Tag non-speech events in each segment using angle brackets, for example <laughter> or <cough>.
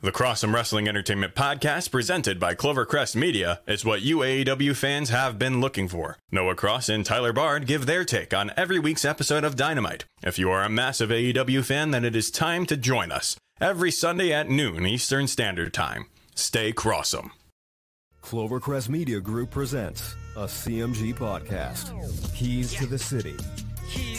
The Crossum Wrestling Entertainment Podcast, presented by Clovercrest Media, is what you AEW fans have been looking for. Noah Cross and Tyler Bard give their take on every week's episode of Dynamite. If you are a massive AEW fan, then it is time to join us every Sunday at noon Eastern Standard Time. Stay Crossum. Clovercrest Media Group presents a CMG podcast. Keys to the City.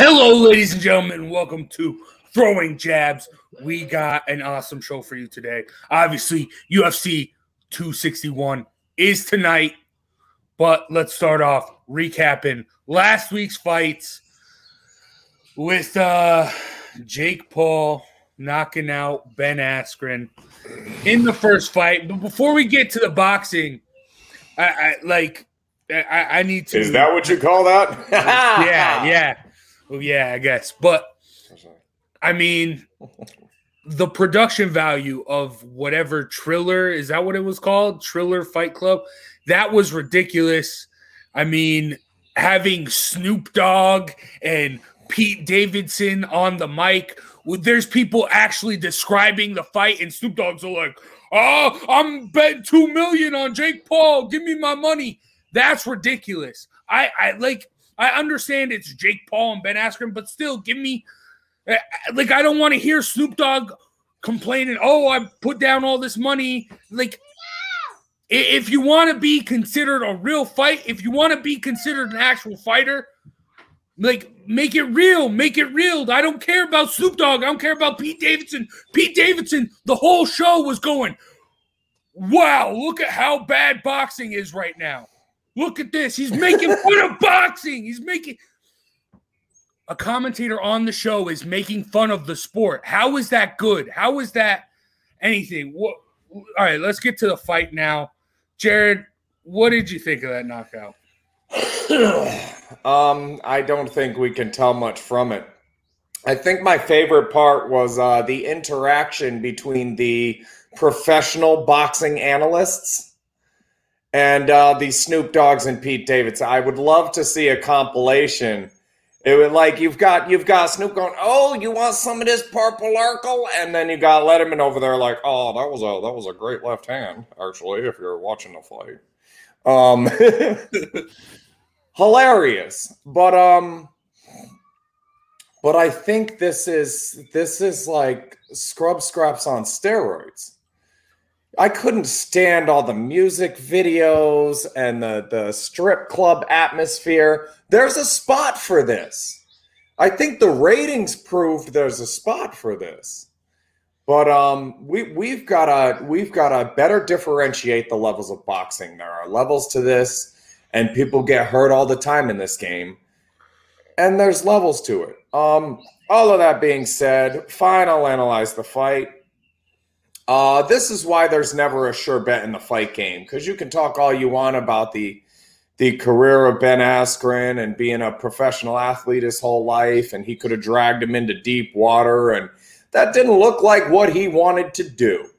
Hello, ladies and gentlemen. Welcome to Throwing Jabs. We got an awesome show for you today. Obviously, UFC 261 is tonight, but let's start off recapping last week's fights with uh, Jake Paul knocking out Ben Askren in the first fight. But before we get to the boxing, I, I like I, I need to. Is that what you call that? yeah, yeah. Well, yeah, I guess. But I mean, the production value of whatever Triller is that what it was called? Triller Fight Club. That was ridiculous. I mean, having Snoop Dogg and Pete Davidson on the mic. There's people actually describing the fight, and Snoop Dogg's are like, "Oh, I'm betting two million on Jake Paul. Give me my money." That's ridiculous. I, I like. I understand it's Jake Paul and Ben Askren, but still, give me uh, like I don't want to hear Snoop Dogg complaining. Oh, I put down all this money. Like, i- if you want to be considered a real fight, if you want to be considered an actual fighter, like make it real, make it real. I don't care about Snoop Dogg. I don't care about Pete Davidson. Pete Davidson, the whole show was going, wow, look at how bad boxing is right now. Look at this. He's making fun of boxing. He's making a commentator on the show is making fun of the sport. How is that good? How is that anything? What, all right, let's get to the fight now. Jared, what did you think of that knockout? <clears throat> um, I don't think we can tell much from it. I think my favorite part was uh, the interaction between the professional boxing analysts and uh, the Snoop Dogs and Pete Davidson. I would love to see a compilation. It would like you've got you've got Snoop going, oh, you want some of this purple Urkel, and then you got Letterman over there like, oh, that was a that was a great left hand actually. If you're watching the fight, um, <laughs> hilarious. But um, but I think this is this is like scrub scraps on steroids. I couldn't stand all the music videos and the, the strip club atmosphere. There's a spot for this. I think the ratings proved there's a spot for this. But um, we we've got to we've got to better differentiate the levels of boxing. There are levels to this, and people get hurt all the time in this game, and there's levels to it. Um, all of that being said, fine. I'll analyze the fight. Uh, this is why there's never a sure bet in the fight game because you can talk all you want about the the career of Ben Askren and being a professional athlete his whole life, and he could have dragged him into deep water, and that didn't look like what he wanted to do.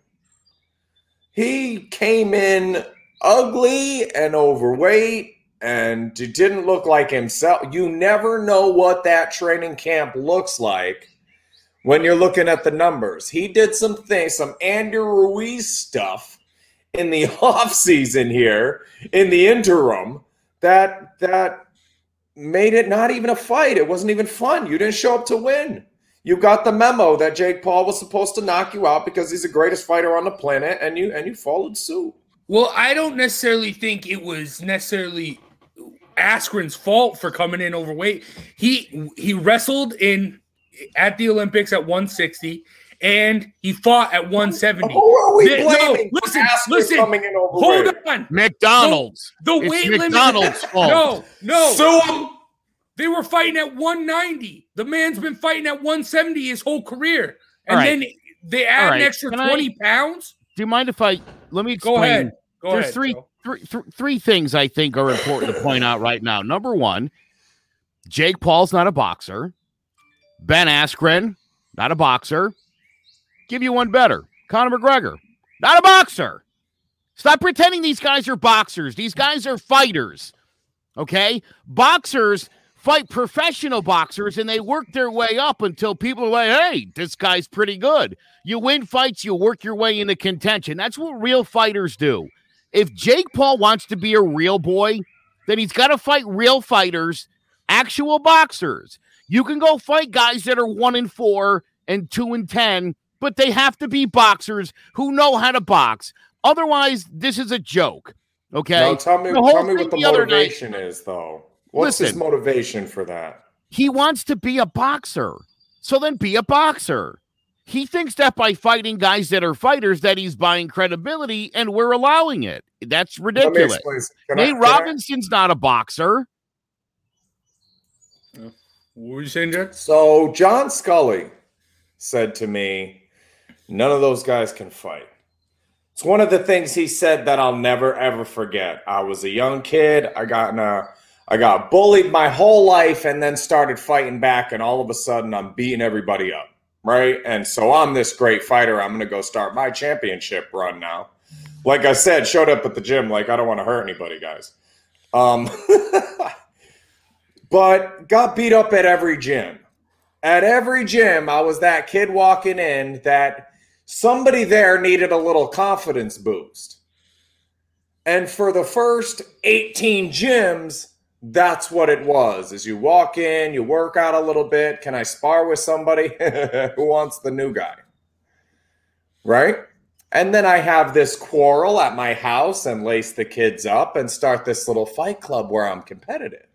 He came in ugly and overweight and didn't look like himself. You never know what that training camp looks like when you're looking at the numbers. He did some things, some Andrew Ruiz stuff in the <laughs> offseason here, in the interim, that that made it not even a fight. It wasn't even fun. You didn't show up to win. You got the memo that Jake Paul was supposed to knock you out because he's the greatest fighter on the planet, and you and you followed suit. Well, I don't necessarily think it was necessarily Askren's fault for coming in overweight. He he wrestled in at the Olympics at 160 and he fought at 170. Who are we Th- no, blaming? for listen, Askren listen. coming in Hold overweight? on. McDonald's. The It's weight limit. McDonald's <laughs> fault. No, no. Sue 'em. They were fighting at 190. The man's been fighting at 170 his whole career. And All right. then they add All right. an extra Can I- 20 pounds. Do you mind if I let me explain? Go ahead. Go There's ahead. three, three, th- three things I think are important to point out right now. Number one, Jake Paul's not a boxer. Ben Askren, not a boxer. Give you one better. Conor McGregor, not a boxer. Stop pretending these guys are boxers. These guys are fighters. Okay? Boxers fight professional boxers and they work their way up until people are like, hey, this guy's pretty good. You win fights, you work your way into contention. That's what real fighters do. If Jake Paul wants to be a real boy, then he's got to fight real fighters, actual boxers. You can go fight guys that are one and four and two and 10, but they have to be boxers who know how to box. Otherwise, this is a joke. Okay. No, tell me, tell me what the, the other night- motivation is, though. What's his motivation for that? he wants to be a boxer. So then be a boxer. He thinks that by fighting guys that are fighters that he's buying credibility and we're allowing it. That's ridiculous. I- Nate I- Robinson's not a boxer. What were you saying, Jack? So John Scully said to me, "None of those guys can fight." It's one of the things he said that I'll never ever forget. I was a young kid. I got in a, I got bullied my whole life, and then started fighting back. And all of a sudden, I'm beating everybody up, right? And so I'm this great fighter. I'm going to go start my championship run now. Like I said, showed up at the gym. Like I don't want to hurt anybody, guys. Um, <laughs> but got beat up at every gym. At every gym, I was that kid walking in that somebody there needed a little confidence boost. And for the first 18 gyms, that's what it was. As you walk in, you work out a little bit. Can I spar with somebody <laughs> who wants the new guy? Right? And then I have this quarrel at my house and lace the kids up and start this little fight club where I'm competitive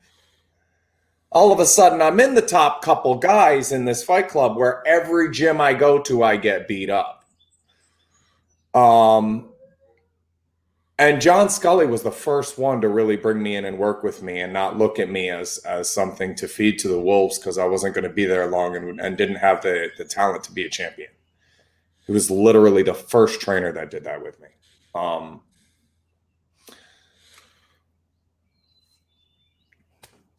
all of a sudden I'm in the top couple guys in this fight club where every gym I go to I get beat up. Um and John Scully was the first one to really bring me in and work with me and not look at me as as something to feed to the wolves because I wasn't going to be there long and, and didn't have the the talent to be a champion. He was literally the first trainer that did that with me. Um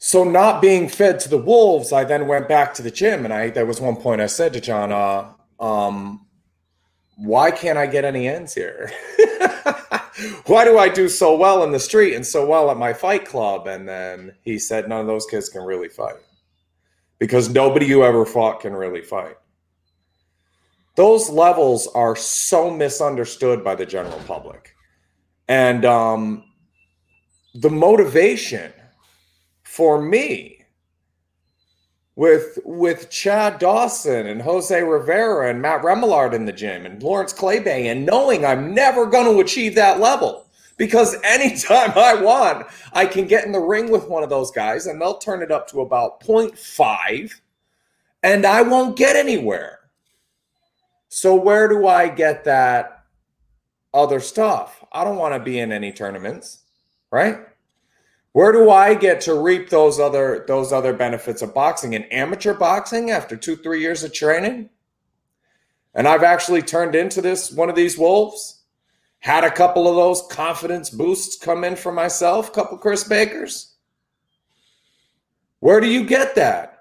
So not being fed to the wolves, I then went back to the gym, and I there was one point I said to John, uh, um, "Why can't I get any ends here? <laughs> Why do I do so well in the street and so well at my fight club?" And then he said, "None of those kids can really fight because nobody you ever fought can really fight." Those levels are so misunderstood by the general public, and um, the motivation for me with with Chad Dawson and Jose Rivera and Matt Remillard in the gym and Lawrence Clay-Bey and knowing I'm never going to achieve that level because <laughs> anytime I want, I can get in the ring with one of those guys and they'll turn it up to about 0.5 and I won't get anywhere. So where do I get that other stuff? I don't want to be in any tournaments, right? Where do I get to reap those other those other benefits of boxing in amateur boxing after two three years of training? And I've actually turned into this one of these wolves. Had a couple of those confidence boosts come in for myself, couple Chris Bakers. Where do you get that?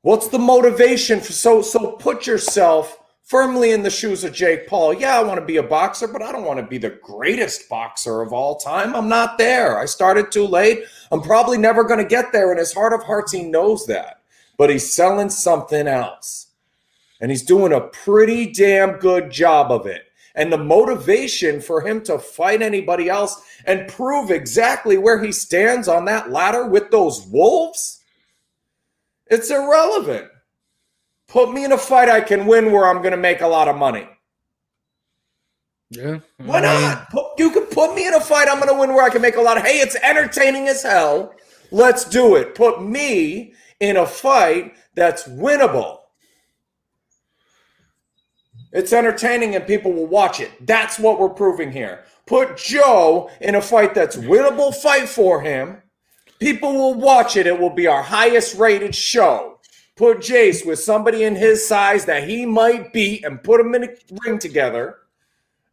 What's the motivation for so so put yourself firmly in the shoes of Jake Paul. Yeah, I want to be a boxer, but I don't want to be the greatest boxer of all time. I'm not there. I started too late. I'm probably never going to get there. In his heart of hearts, he knows that. But he's selling something else. And he's doing a pretty damn good job of it. And the motivation for him to fight anybody else and prove exactly where he stands on that ladder with those wolves, it's irrelevant. Put me in a fight I can win where I'm going to make a lot of money. Yeah. Why mm. not? Put, you can put me in a fight I'm going to win where I can make a lot of. Hey, it's entertaining as hell. Let's do it. Put me in a fight that's winnable. It's entertaining and people will watch it. That's what we're proving here. Put Joe in a fight that's winnable fight for him. People will watch it. It will be our highest rated show. Put Jace with somebody in his size that he might beat and put them in a ring together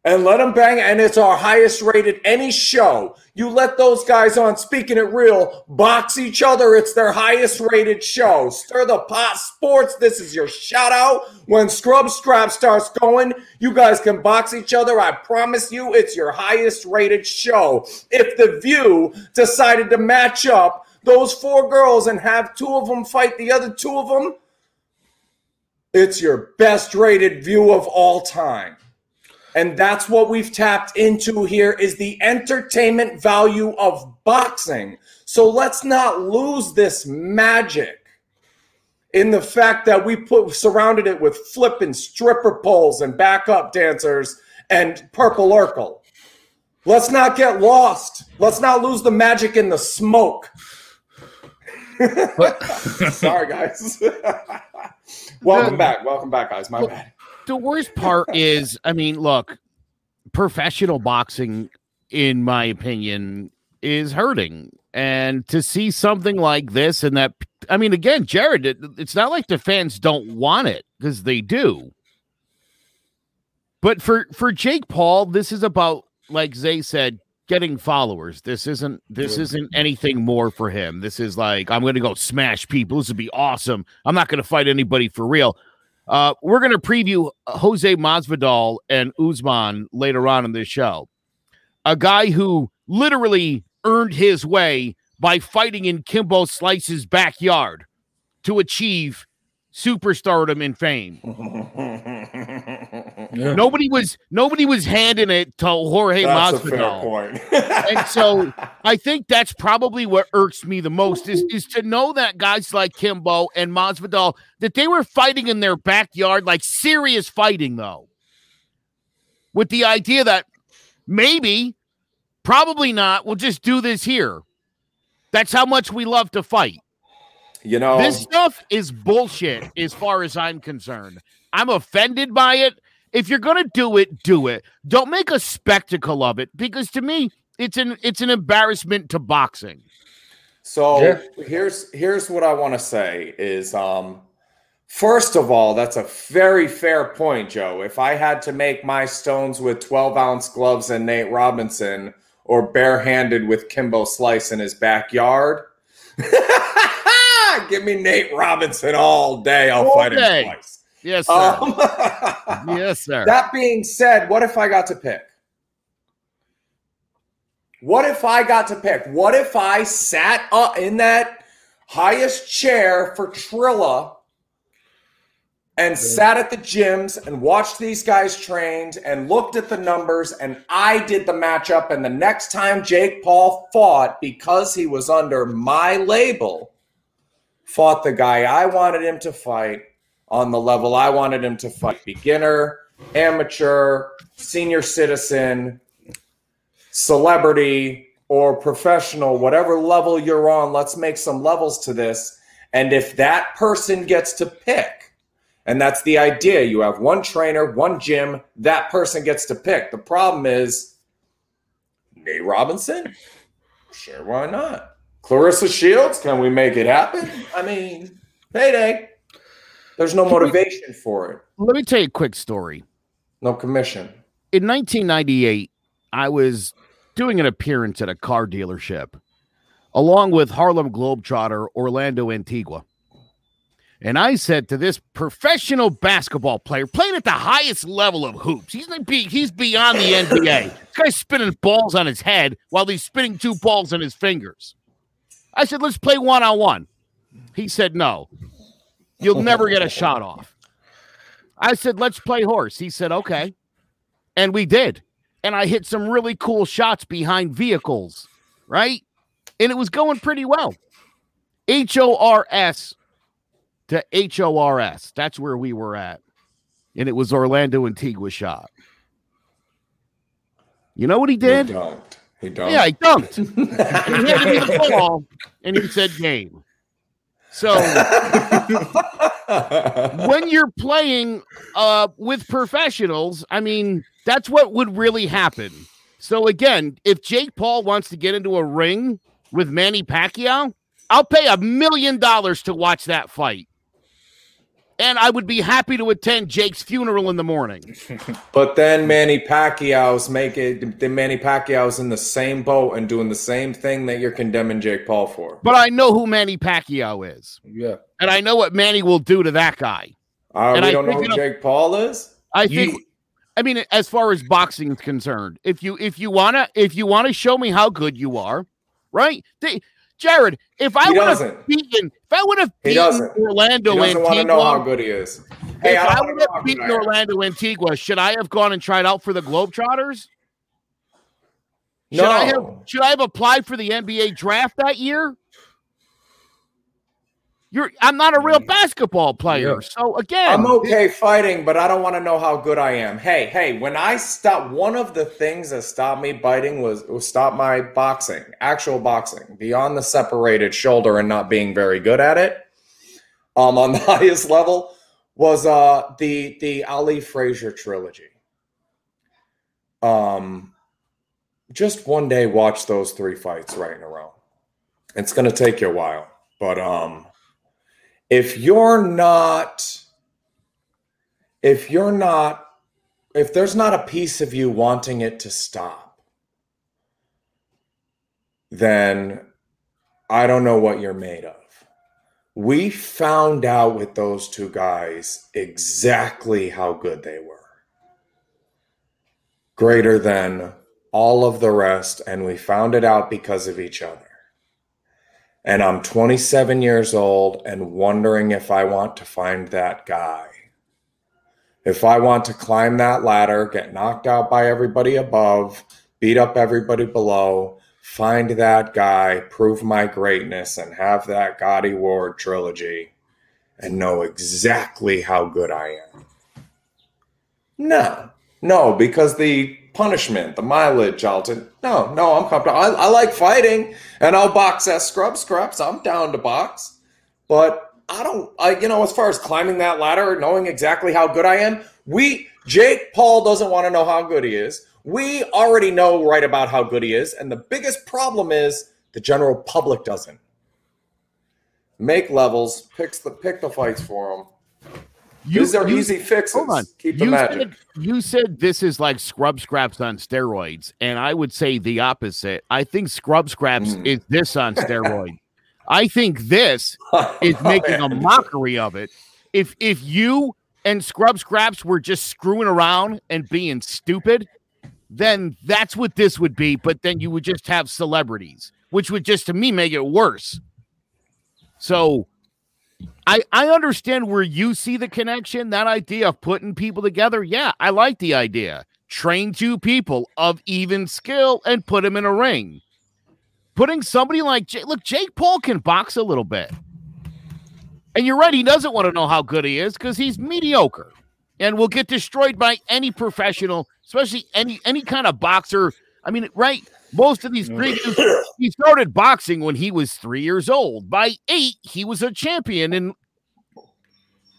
and let them bang. And it's our highest rated any show. You let those guys on speaking it real box each other. It's their highest rated show. Stir the pot sports. This is your shout out. When Scrub Strap starts going, you guys can box each other. I promise you, it's your highest rated show. If The View decided to match up those four girls and have two of them fight the other two of them, it's your best rated view of all time. And that's what we've tapped into here is the entertainment value of boxing. So let's not lose this magic in the fact that we put surrounded it with flipping stripper poles and backup dancers and purple Urkel. Let's not get lost. Let's not lose the magic in the smoke. <laughs> Sorry, guys. <laughs> Welcome back. Welcome back, guys. My bad. the worst part <laughs> is, I mean, look, professional boxing, in my opinion, is hurting. And to see something like this, and that, I mean, again, Jared, it- it's not like the fans don't want it because they do. But for for Jake Paul, this is about, like Zay said, getting followers. This isn't this Yeah. isn't anything more for him. This is like I'm going to go smash people. This would be awesome. I'm not going to fight anybody for real. Uh, we're going to preview Jose Masvidal and Usman later on in this show. A guy who literally earned his way by fighting in Kimbo Slice's backyard to achieve superstardom and fame. <laughs> Nobody was nobody was handing it to Jorge That's Masvidal. and so I think that's probably what irks me the most is, is to know that guys like Kimbo and Masvidal that they were fighting in their backyard, like serious fighting though, with the idea that maybe, probably not, we'll just do this here. That's how much we love to fight. You know, This stuff is bullshit as far as I'm concerned. I'm offended by it. If you're gonna do it, do it. Don't make a spectacle of it because to me, it's an it's an embarrassment to boxing. So Yeah. here's here's what I want to say is um first of all, that's a very fair point, Joe. If I had to make my stones with 12 ounce gloves and Nate Robinson or barehanded with Kimbo Slice in his backyard, <laughs> give me Nate Robinson all day. I'll All fight day. him twice. Yes, sir. Um, <laughs> yes, sir. That being said, what if I got to pick? What if I got to pick? What if I sat up in that highest chair for Triller and sat at the gyms and watched these guys trained and looked at the numbers and I did the matchup and the next time Jake Paul fought because he was under my label fought the guy I wanted him to fight on the level I wanted him to fight beginner, amateur, senior citizen, celebrity, or professional, whatever level you're on, let's make some levels to this. And if that person gets to pick, and that's the idea, you have one trainer, one gym, that person gets to pick. The problem is Nate Robinson? Sure, why not? Claressa Shields, can we make it happen? I mean, payday. There's no motivation for it. Let me tell you a quick story. No commission. In 1998, I was doing an appearance at a car dealership along with Harlem Globetrotter Orlando Antigua. And I said to this professional basketball player playing at the highest level of hoops, he's be- he's beyond the NBA. this guy's spinning balls on his head while he's spinning two balls on his fingers. I said, let's play one on one. He said, no, you'll <laughs> never get a shot off. I said, let's play horse. He said, okay. And we did. And I hit some really cool shots behind vehicles, right? And it was going pretty well. H O R S to H O R S. That's where we were at. And it was Orlando Antigua shot. You know what he did? He dunked. He dunked. Yeah, he dunked. and <laughs> he handed me the ball and he said game. So when you're playing uh, with professionals, I mean, that's what would really happen. So again, if Jake Paul wants to get into a ring with Manny Pacquiao, I'll pay a million dollars to watch that fight. And I would be happy to attend Jake's funeral in the morning. <laughs> But then Manny Pacquiao's make it. Then Manny Pacquiao's in the same boat and doing the same thing that you're condemning Jake Paul for. But I know who Manny Pacquiao is. Yeah. And I know what Manny will do to that guy. Uh, And we I don't know think who it'll- Jake Paul is. I think You- I mean as far as boxing is concerned, if you if you wanna if you wanna show me how good you are, right? They, Jared, if I would have beaten if I would have beaten. Orlando He doesn't want to know how good he is. Hey, if I I, would have beaten Orlando Antigua, should I have gone and tried out for the Globetrotters? Should No. I have should I have applied for the NBA draft that year? You're I'm not a real basketball player. Yeah. So again, I'm okay fighting, but I don't want to know how good I am. Hey, hey, when I stopped, one of the things that stopped me biting was, was stop my boxing, actual boxing, beyond the separated shoulder and not being very good at it. Um, on <laughs> the highest level was uh the the Ali Frazier trilogy. Um, just one day watch those three fights right in a row. It's gonna take you a while, but um if you're not if you're not if there's not a piece of you wanting it to stop then i don't know what you're made of. We found out with those two guys exactly how good they were. Greater than all of the rest and we found it out because of each other and I'm 27 years old and wondering if I want to find that guy. If I want to climb that ladder, get knocked out by everybody above, beat up everybody below, find that guy, prove my greatness, and have that Gatti Ward trilogy and know exactly how good I am. No, no, because the punishment, the mileage, t- no, no, I'm comfortable. I, I like fighting, and I'll box as scrub scrubs. I'm down to box, but I don't. I you know, as far as climbing that ladder, knowing exactly how good I am, we Jake Paul doesn't want to know how good he is. We already know right about how good he is, and the biggest problem is the general public doesn't. Make levels, picks the pick the fights for him. These are easy fixes. Hold on. Keep the you magic. Said, you said this is like Scrub Scraps on steroids, and I would say the opposite. I think Scrub Scraps Mm. is this on steroid. <laughs> I think this is making a mockery of it. If if you and Scrub Scraps were just screwing around and being stupid, then that's what this would be. But then you would just have celebrities, which would just to me make it worse. So I I understand where you see the connection, that idea of putting people together. Yeah, I like the idea. Train two people of even skill and put them in a ring. Putting somebody like Jake, look, Jake Paul can box a little bit. And you're right, he doesn't want to know how good he is because he's mediocre and will get destroyed by any professional, especially any any kind of boxer. I mean, right? Most of these previews, <coughs> he started boxing when he was three years old. By eight, he was a champion. And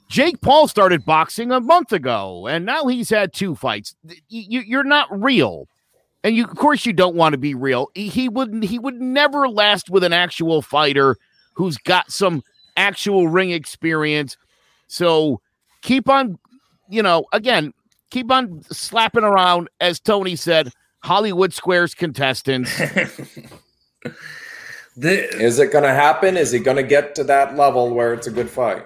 Jake Paul started boxing a month ago, and now he's had two fights. You, you're not real, and you, of course, you don't want to be real. He wouldn't. He would never last with an actual fighter who's got some actual ring experience. So keep on, you know, again, keep on slapping around, as Tony said, Hollywood Squares contestants. <laughs> Is it going to happen? Is he going to get to that level where it's a good fight?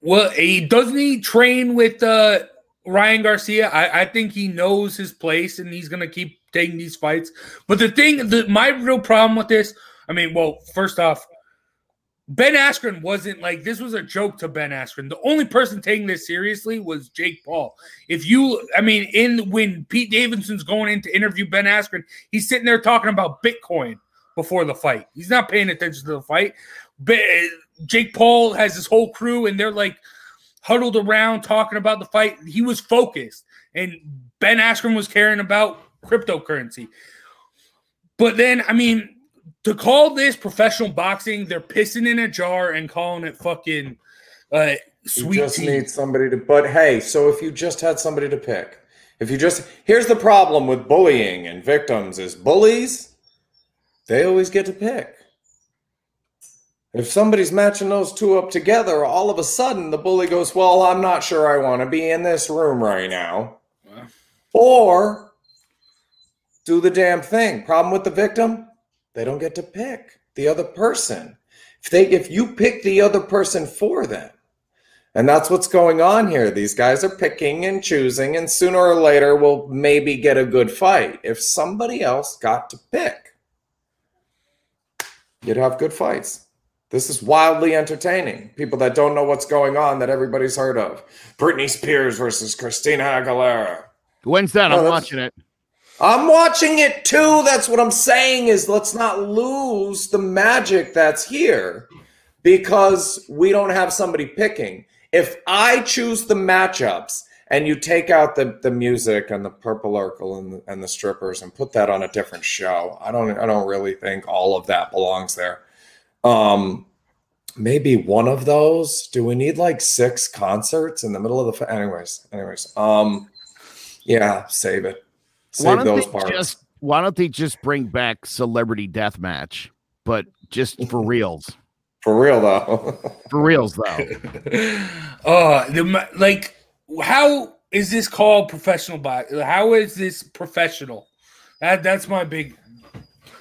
Well, he doesn't he train with uh, Ryan Garcia. I, I think he knows his place and he's gonna keep taking these fights. But the thing, the, my real problem with this, I mean, well, first off, Ben Askren wasn't like this was a joke to Ben Askren. The only person taking this seriously was Jake Paul. If you, I mean, in when Pete Davidson's going in to interview Ben Askren, he's sitting there talking about Bitcoin before the fight. He's not paying attention to the fight. But Jake Paul has his whole crew, and they're like huddled around talking about the fight. He was focused, and Ben Askren was caring about cryptocurrency. But then, I mean, to call this professional boxing, they're pissing in a jar and calling it fucking Uh, You just tea. need somebody to. But hey, so if you just had somebody to pick, if you just here's the problem with bullying and victims is bullies, they always get to pick. If somebody's matching those two up together, all of a sudden the bully goes, "Well, I'm not sure I want to be in this room right now," or do the damn thing. Problem with the victim, they don't get to pick the other person. If they if you pick the other person for them. And that's what's going on here. These guys are picking and choosing, and sooner or later we'll maybe get a good fight. If somebody else got to pick, you'd have good fights. This is wildly entertaining. People that don't know what's going on that everybody's heard of. Britney Spears versus Christina Aguilera. When's that? No, I'm watching it. I'm watching it too. That's what I'm saying is let's not lose the magic that's here because we don't have somebody picking. If I choose the matchups and you take out the, the music and the purple Urkel and the, and the strippers and put that on a different show, I don't I don't really think all of that belongs there. Um maybe one of those. Do we need like six concerts in the middle of the anyways, anyways. Um yeah, save it. Why don't they parts. just Why don't they just bring back Celebrity Death Match, but just for <laughs> reals? For real though. <laughs> For reals though. <laughs> Uh, the like, how is this called professional box? How is this professional? That that's my big.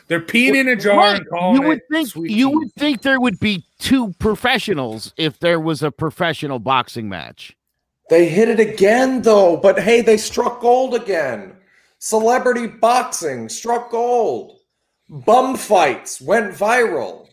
They're peeing in a jar Right. and calling You would it think you would think there would be two professionals if there was a professional boxing match. They hit it again though, but hey, they struck gold again. Celebrity boxing struck gold. Bum fights went viral.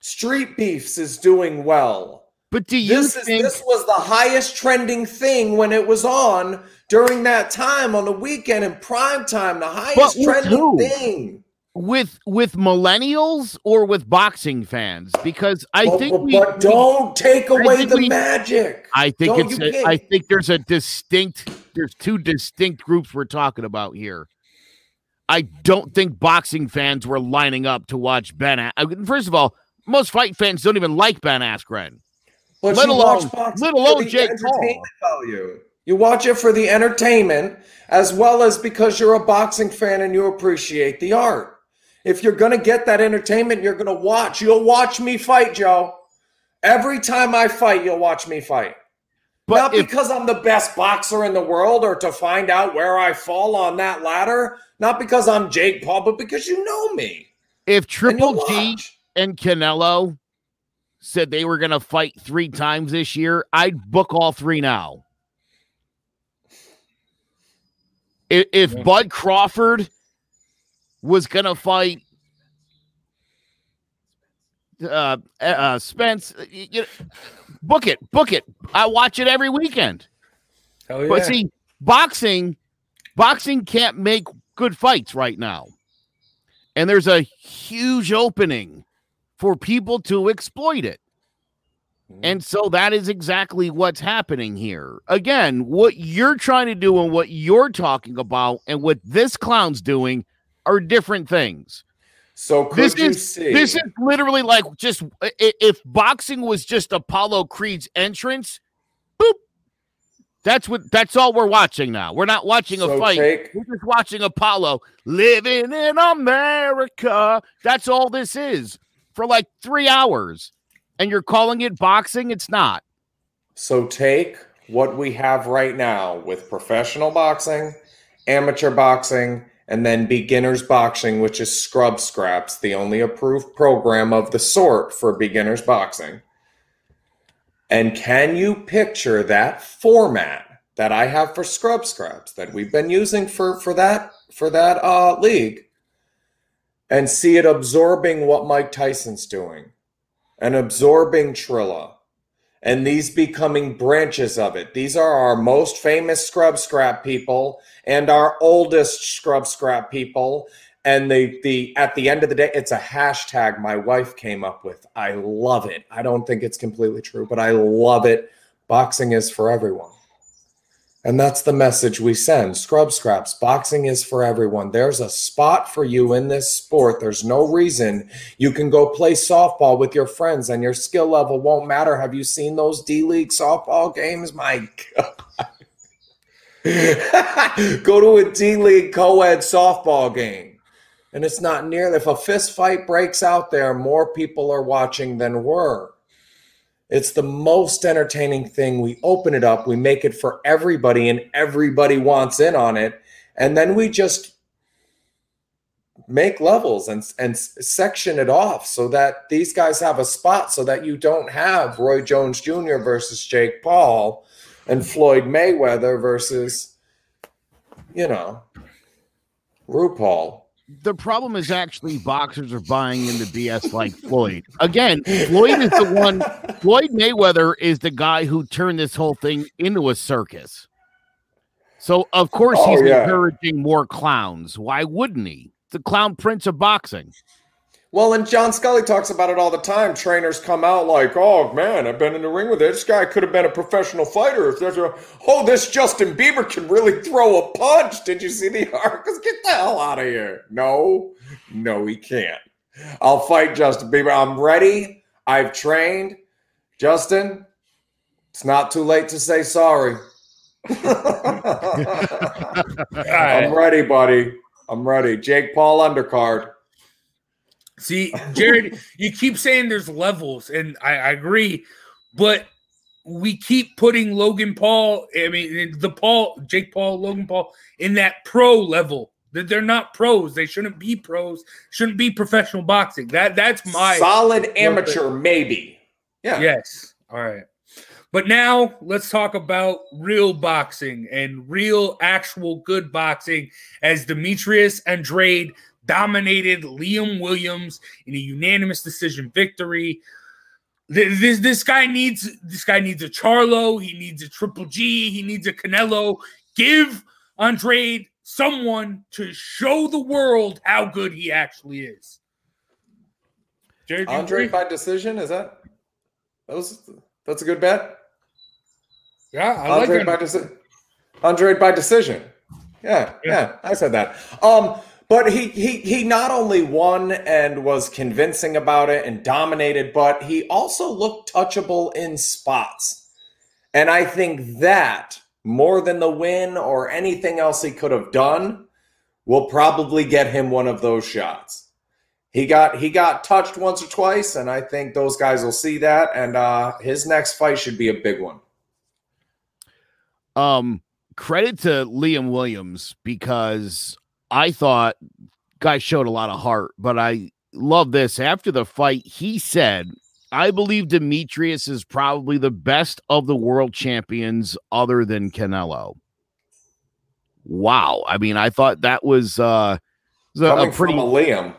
Street beefs is doing well. But do you This is think this was the highest trending thing when it was on during that time on the weekend in prime time, the highest trending who? thing. With with millennials or with boxing fans? Because I But- think but, we, but don't take away the we- magic. I think Don't it's you I think there's a distinct there's two distinct groups we're talking about here. I don't think boxing fans were lining up to watch Ben. A- I mean, First of all, most fight fans don't even like Ben Askren. But Let alone- watch let alone Jake value. You watch it for the entertainment as well as because you're a boxing fan and you appreciate the art. If you're gonna get that entertainment, you're gonna watch. You'll watch me fight, Joe. Every time I fight, you'll watch me fight. But Not if- because I'm the best boxer in the world or to find out where I fall on that ladder. Not because I'm Jake Paul, but because you know me. If And Triple G and Canelo said they were going to fight three times this year, I'd book all three now. If, if Bud Crawford was going to fight uh, uh, Spence, y- y- book it, book it. I watch it every weekend. Hell But see, boxing, boxing can't make good fights right now. And there's a huge opening for people to exploit it. And so that is exactly what's happening here. Again, what you're trying to do and what you're talking about and what this clown's doing are different things. So could This you is see? this is literally like just if boxing was just Apollo Creed's entrance, boop. That's what that's all we're watching now. We're not watching a fight. take- We're just watching Apollo living in America. That's all this is for like 3 hours. And you're calling it boxing? It's not. So take what we have right now with professional boxing, amateur boxing, and then beginners boxing, which is Scrub Scraps, the only approved program of the sort for beginners boxing. And can you picture that format that I have for Scrub Scraps that we've been using for for that for that uh, league, and see it absorbing what Mike Tyson's doing, and absorbing Triller, and these becoming branches of it. These are our most famous scrub scrap people and our oldest scrub scrap people. And the the at the end of the day, it's a hashtag my wife came up with. I love it. I don't think it's completely true, but I love it. Boxing is for everyone. And that's the message we send. Scrub scraps. Boxing is for everyone. There's a spot for you in this sport. There's no reason you can go play softball with your friends and your skill level won't matter. Have you seen those D League softball games? My God. <laughs> go to a D League co ed softball game. And it's not nearly, if a fist fight breaks out there, more people are watching than were. It's the most entertaining thing. We open it up, we make it for everybody, and everybody wants in on it. And then we just make levels and, and section it off so that these guys have a spot so that you don't have Roy Jones Jr. versus Jake Paul and Floyd Mayweather versus, you know, RuPaul the problem is actually boxers are buying into BS like Floyd. Again, Floyd is the one. Floyd Mayweather is the guy who turned this whole thing into a circus. So of course Oh, he's yeah. encouraging more clowns. Why wouldn't he? The clown prince of boxing. Well, and John Scully talks about it all the time. Trainers come out like, "Oh man, I've been in the ring with it. This guy could have been a professional fighter. If there's a, oh, this Justin Bieber can really throw a punch. Did you see the <laughs> articles? Get the hell out of here. No, no, he can't. I'll fight Justin Bieber. I'm ready. I've trained. Justin, it's not too late to say sorry. <laughs> <laughs> I'm ready, buddy. I'm ready. Jake Paul undercard. See, Jared, you keep saying there's levels, and I, I agree, but we keep putting Logan Paul, I mean, the Paul, Jake Paul, Logan Paul, in that pro level. That they're not pros. They shouldn't be pros. Shouldn't be professional boxing. That that's my Solid amateur, maybe. Yeah. Yes. All right. But now let's talk about real boxing and real, actual good boxing as Demetrius Andrade dominated Liam Williams in a unanimous decision victory. This, this guy needs this guy needs a Charlo. He needs a Triple G. He needs a Canelo. Give Andrade someone to show the world how good he actually is. Jared, Andre by decision is that? That was that's a good bet. Yeah, I like Andre it. by decision. Andre by decision. Yeah, yeah, I said that. Um, but he he he not only won and was convincing about it and dominated, but he also looked touchable in spots. And I think that more than the win or anything else he could have done will probably get him one of those shots. He got he got touched once or twice, and I think those guys will see that. And uh, his next fight should be a big one. Um, credit to Liam Williams because I thought guy showed a lot of heart, but I love this. After the fight, he said, I believe Demetrius is probably the best of the world champions other than Canelo. Wow. I mean, I thought that was uh was a, a Coming pretty from a Liam.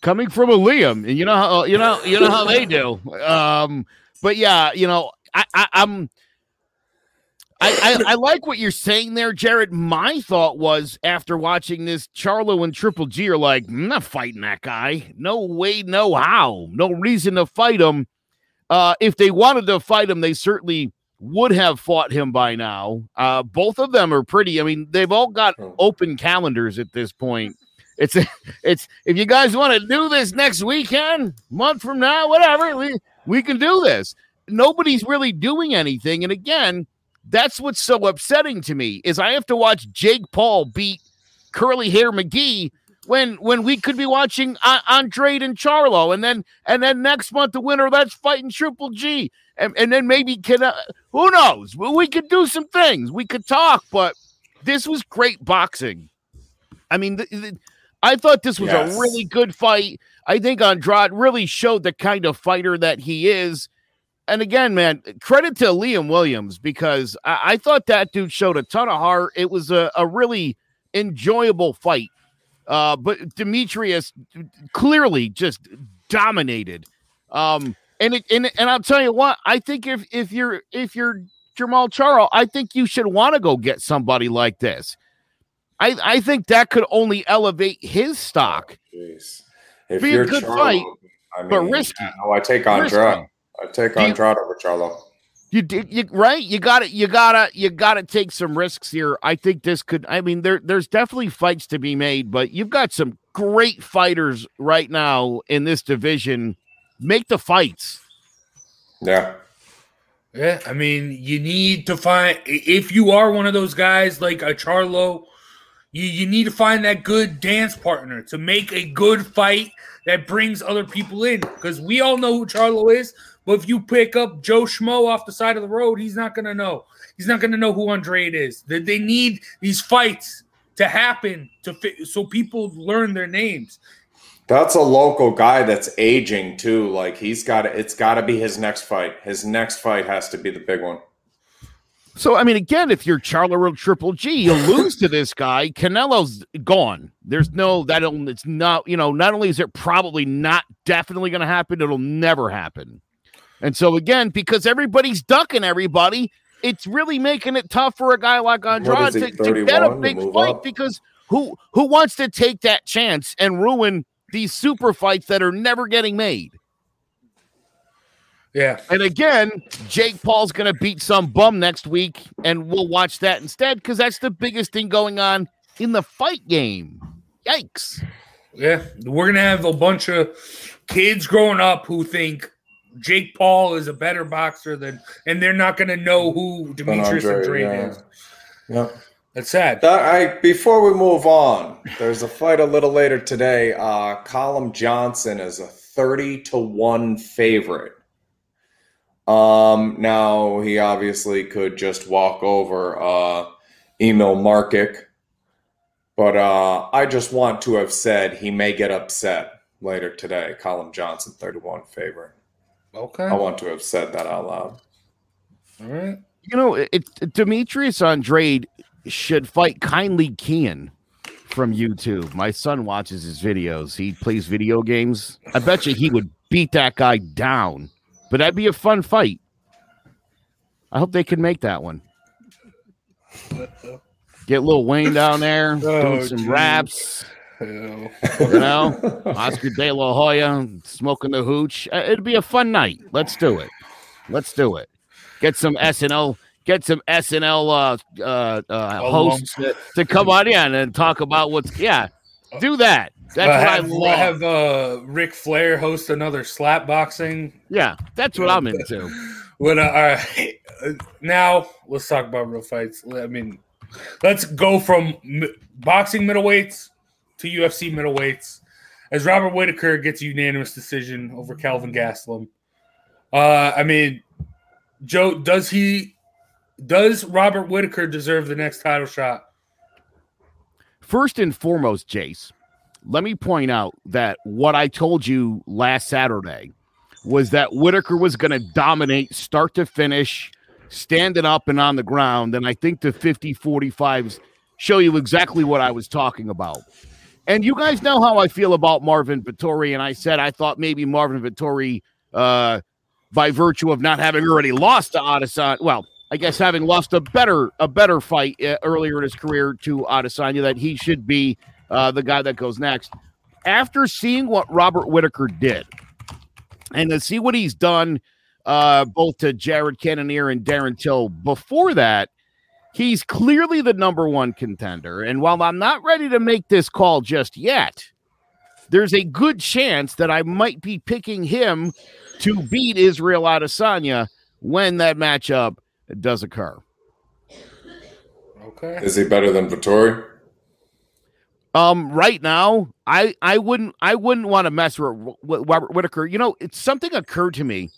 coming from a Liam, and you know how you know you know how they do. <laughs> Um, but yeah, you know, I, I I'm I, I <laughs> I like what you're saying there, Jared. My thought was after watching this, Charlo and Triple G are like, I'm not fighting that guy. No way, no how, no reason to fight him. Uh, if they wanted to fight him, they certainly would have fought him by now. Uh, both of them are pretty. I mean, they've all got open calendars at this point. It's <laughs> it's if you guys want to do this next weekend, month from now, whatever, we we can do this. Nobody's really doing anything, and again, that's what's so upsetting to me is I have to watch Jake Paul beat Curly Hair McGee when when we could be watching uh, Andrade and Charlo, and then and then next month the winner that's fighting Triple G, and, and then maybe can uh, who knows? We could do some things, we could talk, but this was great boxing. I mean, th- th- I thought this was Yes. a really good fight. I think Andrade really showed the kind of fighter that he is. And again, man, credit to Liam Williams because I, I thought that dude showed a ton of heart. It was a, a really enjoyable fight. Uh, but Demetrius clearly just dominated. Um, and it, and and I'll tell you what, I think if if you're if you're Jermall Charlo, I think you should want to go get somebody like this. I I think that could only elevate his stock. Jeez. If Be a you're good Charlo, fight, I mean, but risky. No, I take on Risky. I take Do you- Andrade over Charlo. You did you right? You got to You gotta you gotta take some risks here. I think this could. I mean, there there's definitely fights to be made, but you've got some great fighters right now in this division. Make the fights. Yeah. Yeah, I mean, you need to find if you are one of those guys like a Charlo, you, you need to find that good dance partner to make a good fight that brings other people in. Because we all know who Charlo is, but if you pick up Joe Schmo off the side of the road, he's not gonna know. He's not gonna know who Andrade is. They, they need these fights to happen to fit so people learn their names. That's a local guy that's aging too. Like he's got it's got to be his next fight. His next fight has to be the big one. So I mean, again, if you're Charlo Triple G, you lose to this guy. Canelo's gone. There's no that. It's not. You know, not only is it probably not definitely going to happen, it'll never happen. And so again, because everybody's ducking everybody, it's really making it tough for a guy like Andrade to, to get a big fight up? because who who wants to take that chance and ruin these super fights that are never getting made. Yeah. And again, Jake Paul's going to beat some bum next week, and we'll watch that instead because that's the biggest thing going on in the fight game. Yikes. Yeah. We're going to have a bunch of kids growing up who think Jake Paul is a better boxer than, and they're not going to know who Demetrius Andrade yeah. is. Yep. That's sad. That, I before we move on, there's a fight a little later today. Uh, Callum Johnson is a thirty to one favorite. Um, now he obviously could just walk over uh, Emil Markic, but uh, I just want to have said he may get upset later today. Callum Johnson, thirty one favorite. Okay, I want to have said that out loud. All right. You know, it's Demetrius Andrade should fight Kindly Keyin from YouTube. My son watches his videos. He plays video games. I bet you he would beat that guy down, but that'd be a fun fight. I hope they can make that one. Get Lil Wayne down there oh, doing some geez. raps. You know, Oscar De La Hoya smoking the hooch. Uh, it'd be a fun night. Let's do it. Let's do it. Get some SNL get some SNL uh, uh, uh, hosts to, to, come on in and talk about what's yeah. Do that. That's uh, what have, I love. Have uh, Ric Flair host another slap boxing. Yeah, that's what I'm into. What? Uh, all right. Now let's talk about real fights. I mean, let's go from m- boxing middleweights UFC middleweights. As Robert Whitaker gets a unanimous decision over Kelvin Gastelum. Uh, I mean, Joe, does he does Robert Whitaker deserve the next title shot? First and foremost, Jace, let me point out that what I told you last Saturday was that Whitaker was going to dominate start to finish, standing up and on the ground. And I think the 50 45s show you exactly what I was talking about. And you guys know how I feel about Marvin Vettori. And I said I thought maybe Marvin Vettori, uh, by virtue of not having already lost to Adesanya, well, I guess having lost a better a better fight uh, earlier in his career to Adesanya, that he should be uh, the guy that goes next. After seeing what Robert Whitaker did, and to see what he's done uh, both to Jared Cannonier and Darren Till before that, he's clearly the number one contender. And while I'm not ready to make this call just yet, there's a good chance that I might be picking him to beat Israel Adesanya when that matchup does occur. Okay. Is he better than Vettori? Um, right now, I I wouldn't I wouldn't want to mess with, with Robert Whitaker. You know, it's something occurred to me.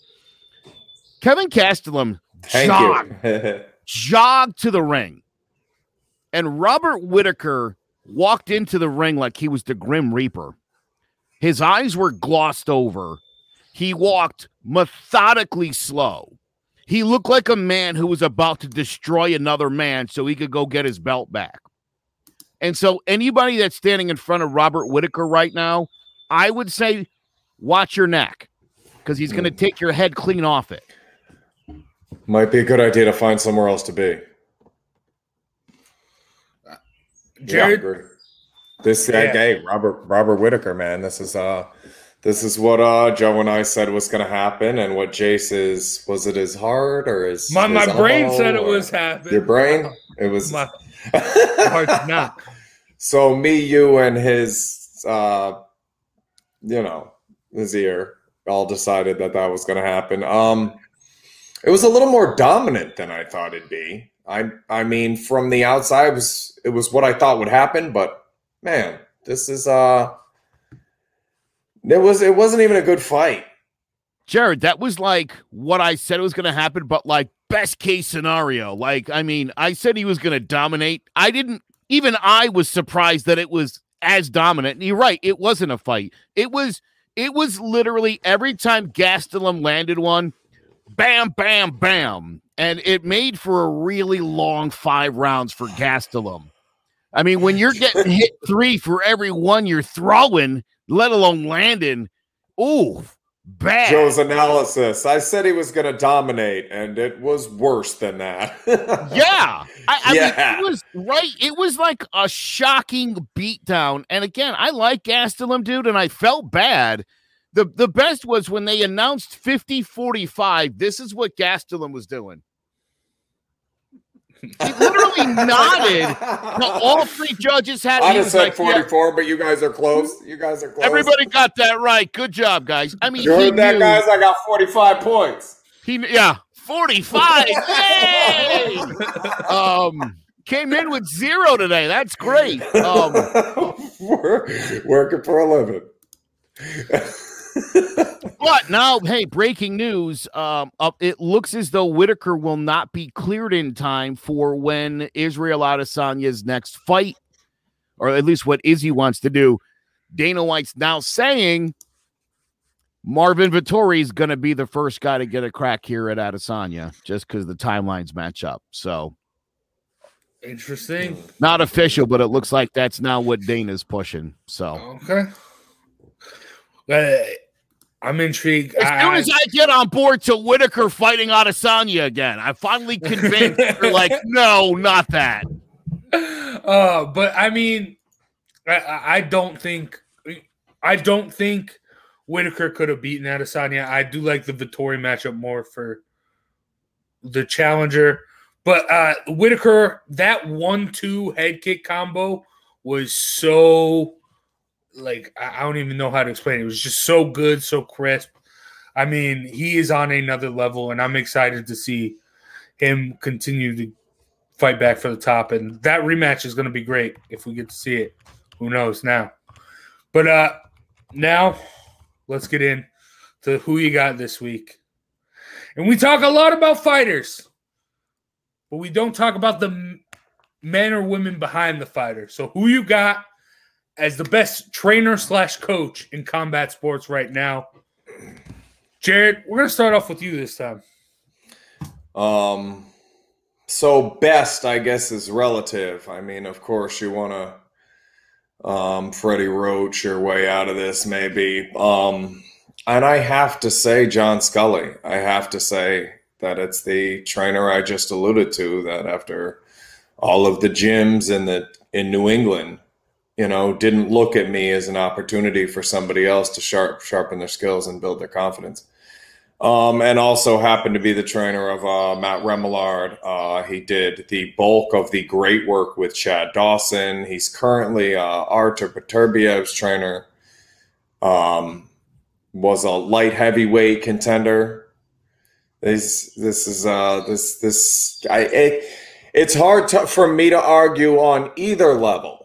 Kevin Gastelum jogged, <laughs> jogged to the ring, and Robert Whitaker walked into the ring like he was the Grim Reaper. His eyes were glossed over. He walked methodically slow. He looked like a man who was about to destroy another man so he could go get his belt back. And so, anybody that's standing in front of Robert Whitaker right now, I would say, watch your neck because he's going to take your head clean off it. Might be a good idea to find somewhere else to be. Jared, yeah, this yeah. hey Robert Robert Whitaker, man, this is uh this is what uh Joe and I said was going to happen, and what Jace is was it his heart or his My my brain said it was happening. your brain. It was My <laughs> heart not. so me, you, and his uh you know his ear all decided that that was going to happen. Um, it was a little more dominant than I thought it'd be. I I mean, from the outside, it was it was what I thought would happen, but man, this is uh, it was it wasn't even a good fight. Jared, that was like what I said it was going to happen, but like best case scenario. Like, I mean, I said he was going to dominate. I didn't, even I was surprised that it was as dominant. And you're right, it wasn't a fight. It was, it was literally every time Gastelum landed one, bam, bam, bam. And it made for a really long five rounds for Gastelum. I mean, when you're getting hit three for every one you're throwing, let alone landing, ooh, bad. Joe's analysis. I said he was going to dominate, and it was worse than that. <laughs> Yeah. I, I Yeah. mean, it was right. It was like a shocking beatdown. And again, I like Gastelum, dude, and I felt bad. The the best was when they announced 50 45. This is what Gastelum was doing. He literally <laughs> nodded to all three judges had I'd he have was said like, yeah, 44, but you guys are close. You guys are close. everybody got that right. Good job, guys. I mean, You he that, knew- guys? I got 45 points. He yeah, 45. Yay! <laughs> um came in with zero today. That's great. Um <laughs> We're working for a living. But now, hey, breaking news. Um up it looks as though Whitaker will not be cleared in time for when Israel Adesanya's next fight, or at least what Izzy wants to do. Dana White's now saying Marvin Vettori is going to be the first guy to get a crack here at Adesanya, just because the timelines match up. So Interesting. not official, but it looks like that's now what Dana's pushing. So Okay. Uh, I'm intrigued. as soon as I get on board to Whitaker fighting Adesanya again, I finally convinced <laughs> her, like, no, not that. uh, but I mean, I- I, I don't think, I don't think Whitaker could have beaten Adesanya. I do like the Vettori matchup more for the challenger, but uh Whitaker that one-two head kick combo was so like I don't even know how to explain it. It was just so good, so crisp. I mean, he is on another level, and I'm excited to see him continue to fight back for the top. And that rematch is going to be great if we get to see it. Who knows now? But uh now let's get in to who you got this week. And we talk a lot about fighters, but we don't talk about the men or women behind the fighter. So who you got as the best trainer slash coach in combat sports right now? Jared, we're gonna start off with you this time. Um, so best, I guess, is relative. I mean, of course, you want to um, Freddie Roach your way out of this, maybe. Um, and I have to say, John Scully. I have to say that it's the trainer I just alluded to. That after all of the gyms in the in New England, you know, didn't look at me as an opportunity for somebody else to sharp sharpen their skills and build their confidence um, and also happened to be the trainer of uh, Matt Remillard. Uh, he did the bulk of the great work with Chad Dawson. He's currently uh, Artur Beterbiev's trainer. Um, was a light heavyweight contender. This this is uh this this I it, it's hard to, for me to argue on either level.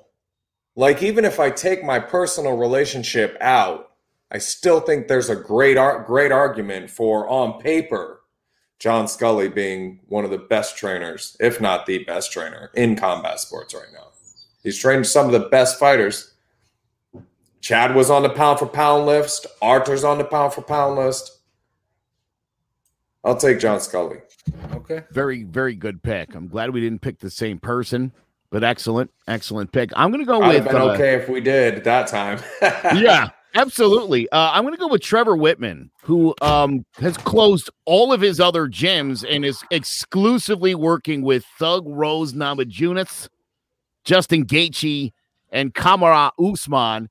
Like even if I take my personal relationship out, I still think there's a great ar- great argument for on paper John Scully being one of the best trainers, if not the best trainer in combat sports right now. He's trained some of the best fighters. Chad was on the pound for pound list. Arthur's on the pound for pound list. I'll take John Scully. Okay. Very, very good pick. I'm glad we didn't pick the same person, but excellent, excellent pick. I'm going to go I'd have with been uh, okay if we did that time. <laughs> yeah, absolutely. Uh, I'm going to go with Trevor Wittman, who um, has closed all of his other gyms and is exclusively working with Thug Rose Namajunas, Justin Gaethje, and Kamaru Usman.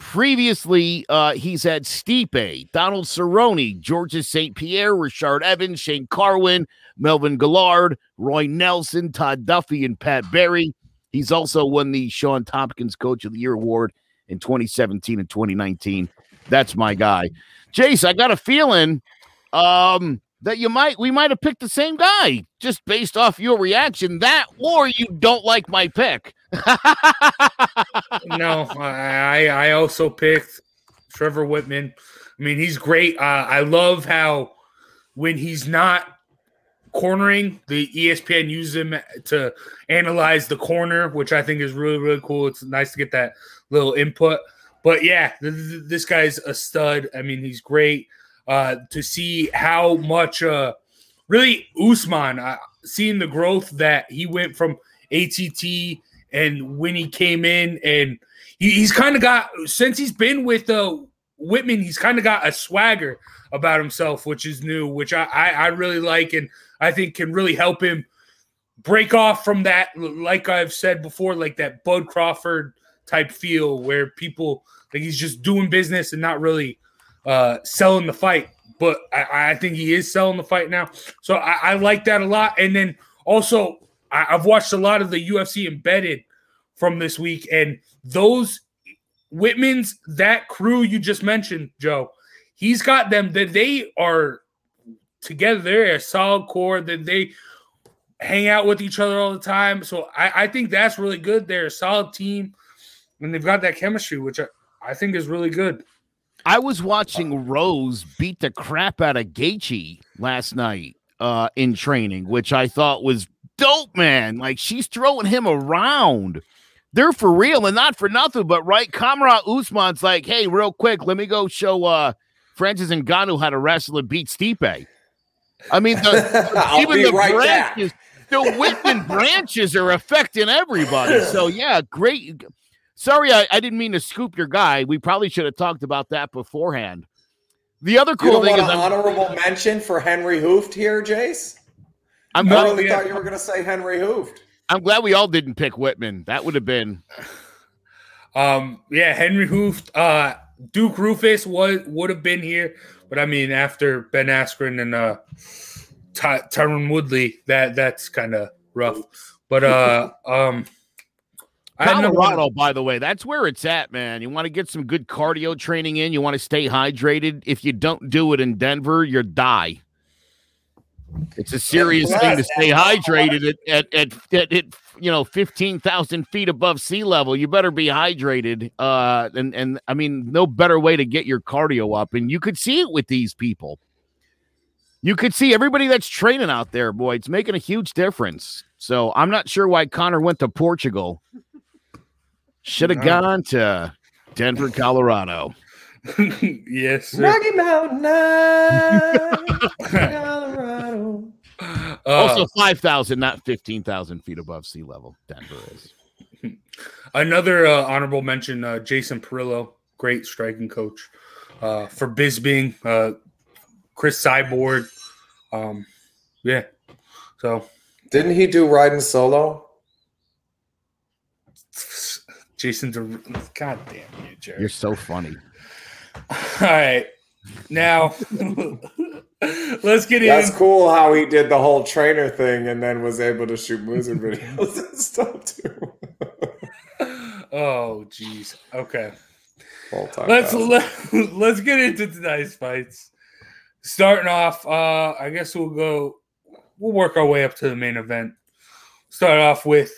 Previously, uh, he's had Stipe, Donald Cerrone, Georges St. Pierre, Richard Evans, Shane Carwin, Melvin Guillard, Roy Nelson, Todd Duffy, and Pat Barry. He's also won the Shawn Tompkins Coach of the Year award in 2017 and 2019. That's my guy. Jace, I got a feeling um, that you might we might have picked the same guy just based off your reaction. That or you don't like my pick. no, I I also picked Trevor Wittman. I mean, he's great. Uh, I love how when he's not cornering, the ESPN uses him to analyze the corner, which I think is really really cool. It's nice to get that little input. But yeah, th- th- this guy's a stud. I mean, he's great. Uh, to see how much, uh, really, Usman, uh, seeing the growth that he went from ATT and when he came in, and he, he's kind of got since he's been with uh, Wittman, he's kind of got a swagger about himself, which is new, which I, I I really like, and I think can really help him break off from that. Like I've said before, like that Bud Crawford type feel where people like he's just doing business and not really uh selling the fight. But I, I think he is selling the fight now. So I, I like that a lot. And then also I, I've watched a lot of the UFC embedded from this week, and those Wittman's that crew you just mentioned, Joe. He's got them that they are together. They're a solid core. That they hang out with each other all the time. So I, I think that's really good. They're a solid team, and they've got that chemistry, which I, I think is really good. I was watching Rose beat the crap out of Gaethje last night uh, in training, which I thought was dope, man. Like she's throwing him around. They're for real and not for nothing, but right, Kamaru Usman's like, hey, real quick, let me go show uh Francis Ngannou how to wrestle and beat Stipe. I mean, the, <laughs> even the right back. branches, the whipping branches are affecting everybody. So yeah, great. Sorry, I, I didn't mean to scoop your guy. We probably should have talked about that beforehand. The other You cool don't thing want is an I'm, honorable mention for Henry Hooft here, Jace? I'm, I glad, really thought you were going to say Henry Hooft. I'm glad we all didn't pick Wittman. That would have been <sighs> Um, yeah, Henry Hooft, uh, Duke Roufus was would have been here, but I mean, after Ben Askren and uh, Ty- Tyron Woodley, that that's kind of rough. But uh, <laughs> um, I had number one- Colorado, by the way. That's where it's at, man. You want to get some good cardio training in. You want to stay hydrated. If you don't do it in Denver, you die. It's a serious thing to stay hydrated at at, at, at, you know fifteen thousand feet above sea level. You better be hydrated. Uh, and and I mean, no better way to get your cardio up. And you could see it with these people. You could see everybody that's training out there, boy. It's making a huge difference. So I'm not sure why Connor went to Portugal. Should have No. gone to Denver, <laughs> Colorado. yes, sir. Rocky Mountain Night, <laughs> Colorado. Uh, also, 5,000, not 15,000 feet above sea level. Denver is. Another uh, honorable mention: uh, Jason Parillo, great striking coach uh, for Bisping. Uh, Cris Cyborg, um, yeah. So Didn't he do riding solo? Jason's a god damn you, Jerry. You're so funny. <laughs> All right, now <laughs> let's get That's in. That's cool how he did the whole trainer thing and then was able to shoot music <laughs> videos and stuff too. Oh, jeez. Okay. All-time let's let, let's get into tonight's fights. Starting off, uh, I guess we'll go. We'll work our way up to the main event. Start off with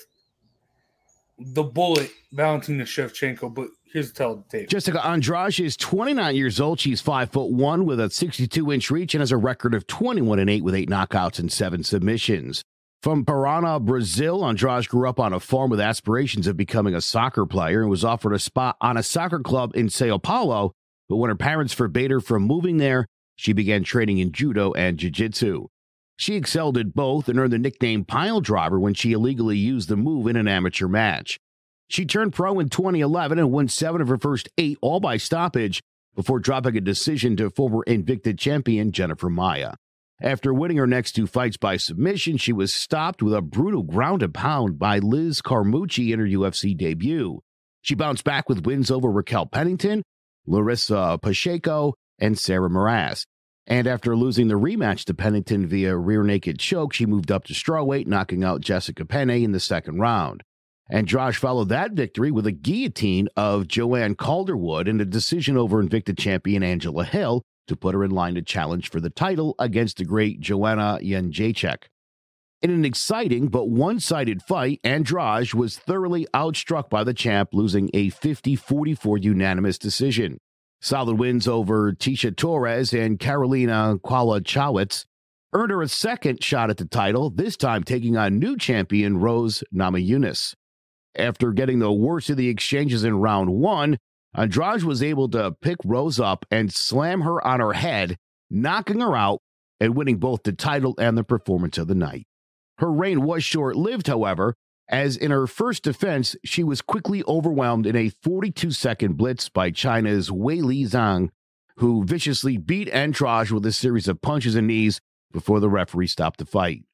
the bullet, Valentina Shevchenko. But here's the tell tape. Jessica Andrade is 29 years old. She's five foot one with a 62 inch reach and has a record of 21 and eight with eight knockouts and seven submissions. From Parana, Brazil, Andrade grew up on a farm with aspirations of becoming a soccer player and was offered a spot on a soccer club in Sao Paulo. But when her parents forbade her from moving there, she began training in judo and jiu-jitsu. She excelled at both and earned the nickname Pile Driver when she illegally used the move in an amateur match. She turned pro in 2011 and won seven of her first eight, all by stoppage, before dropping a decision to former Invicta champion Jennifer Maia. After winning her next two fights by submission, she was stopped with a brutal ground and pound by Liz Carmouche in her UFC debut. She bounced back with wins over Raquel Pennington, Larissa Pacheco, and Sarah Moras. And after losing the rematch to Pennington via rear naked choke, she moved up to strawweight, knocking out Jessica Penne in the second round. Andrade followed that victory with a guillotine of Joanne Calderwood and a decision over Invicta champion Angela Hill to put her in line to challenge for the title against the great Joanna Jędrzejczyk. In an exciting but one sided fight, Andrade was thoroughly outstruck by the champ, losing a 50 44 unanimous decision. Solid wins over Tecia Torres and Karolina Kowalkiewicz earned her a second shot at the title, this time taking on new champion Rose Namajunas. After getting the worst of the exchanges in round one, Andrade was able to pick Rose up and slam her on her head, knocking her out and winning both the title and the performance of the night. Her reign was short lived, however, as in her first defense, she was quickly overwhelmed in a 42 second blitz by China's Weili Zhang, who viciously beat Andrade with a series of punches and knees before the referee stopped the fight.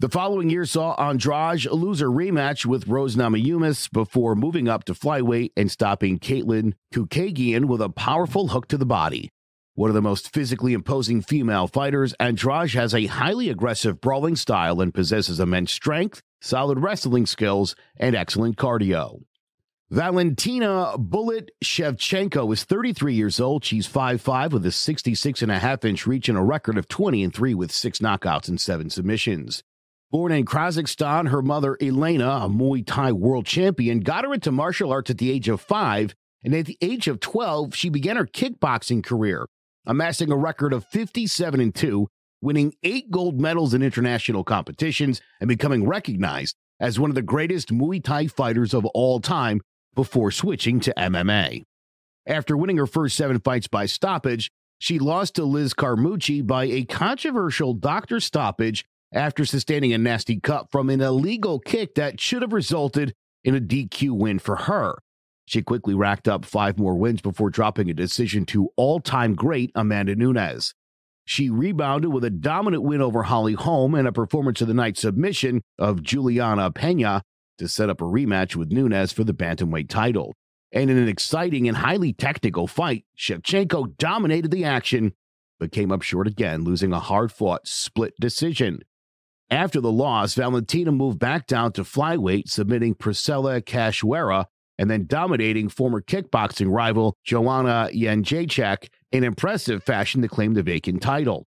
The following year saw Andrade lose a rematch with Rose Namajunas before moving up to flyweight and stopping Katlyn Chookagian with a powerful hook to the body. One of the most physically imposing female fighters, Andrade has a highly aggressive brawling style and possesses immense strength, solid wrestling skills, and excellent cardio. Valentina Bullet Shevchenko is 33 years old. She's 5'5 with a 66 and a half inch reach and a record of 20 and 3 with six knockouts and seven submissions. Born in Kazakhstan, her mother, Elena, a Muay Thai world champion, got her into martial arts at the age of five. And at the age of 12, she began her kickboxing career, amassing a record of 57 and 2, winning eight gold medals in international competitions, and becoming recognized as one of the greatest Muay Thai fighters of all time before switching to MMA. After winning her first seven fights by stoppage, she lost to Liz Carmouche by a controversial doctor stoppage after sustaining a nasty cut from an illegal kick that should have resulted in a DQ win for her. She quickly racked up five more wins before dropping a decision to all time great Amanda Nunes. She rebounded with a dominant win over Holly Holm and a performance of the night submission of Juliana Pena to set up a rematch with Nunes for the bantamweight title. And in an exciting and highly technical fight, Shevchenko dominated the action, but came up short again, losing a hard fought split decision. After the loss, Valentina moved back down to flyweight, submitting Priscilla Cachoeira and then dominating former kickboxing rival Joanna Jędrzejczyk in impressive fashion to claim the vacant title.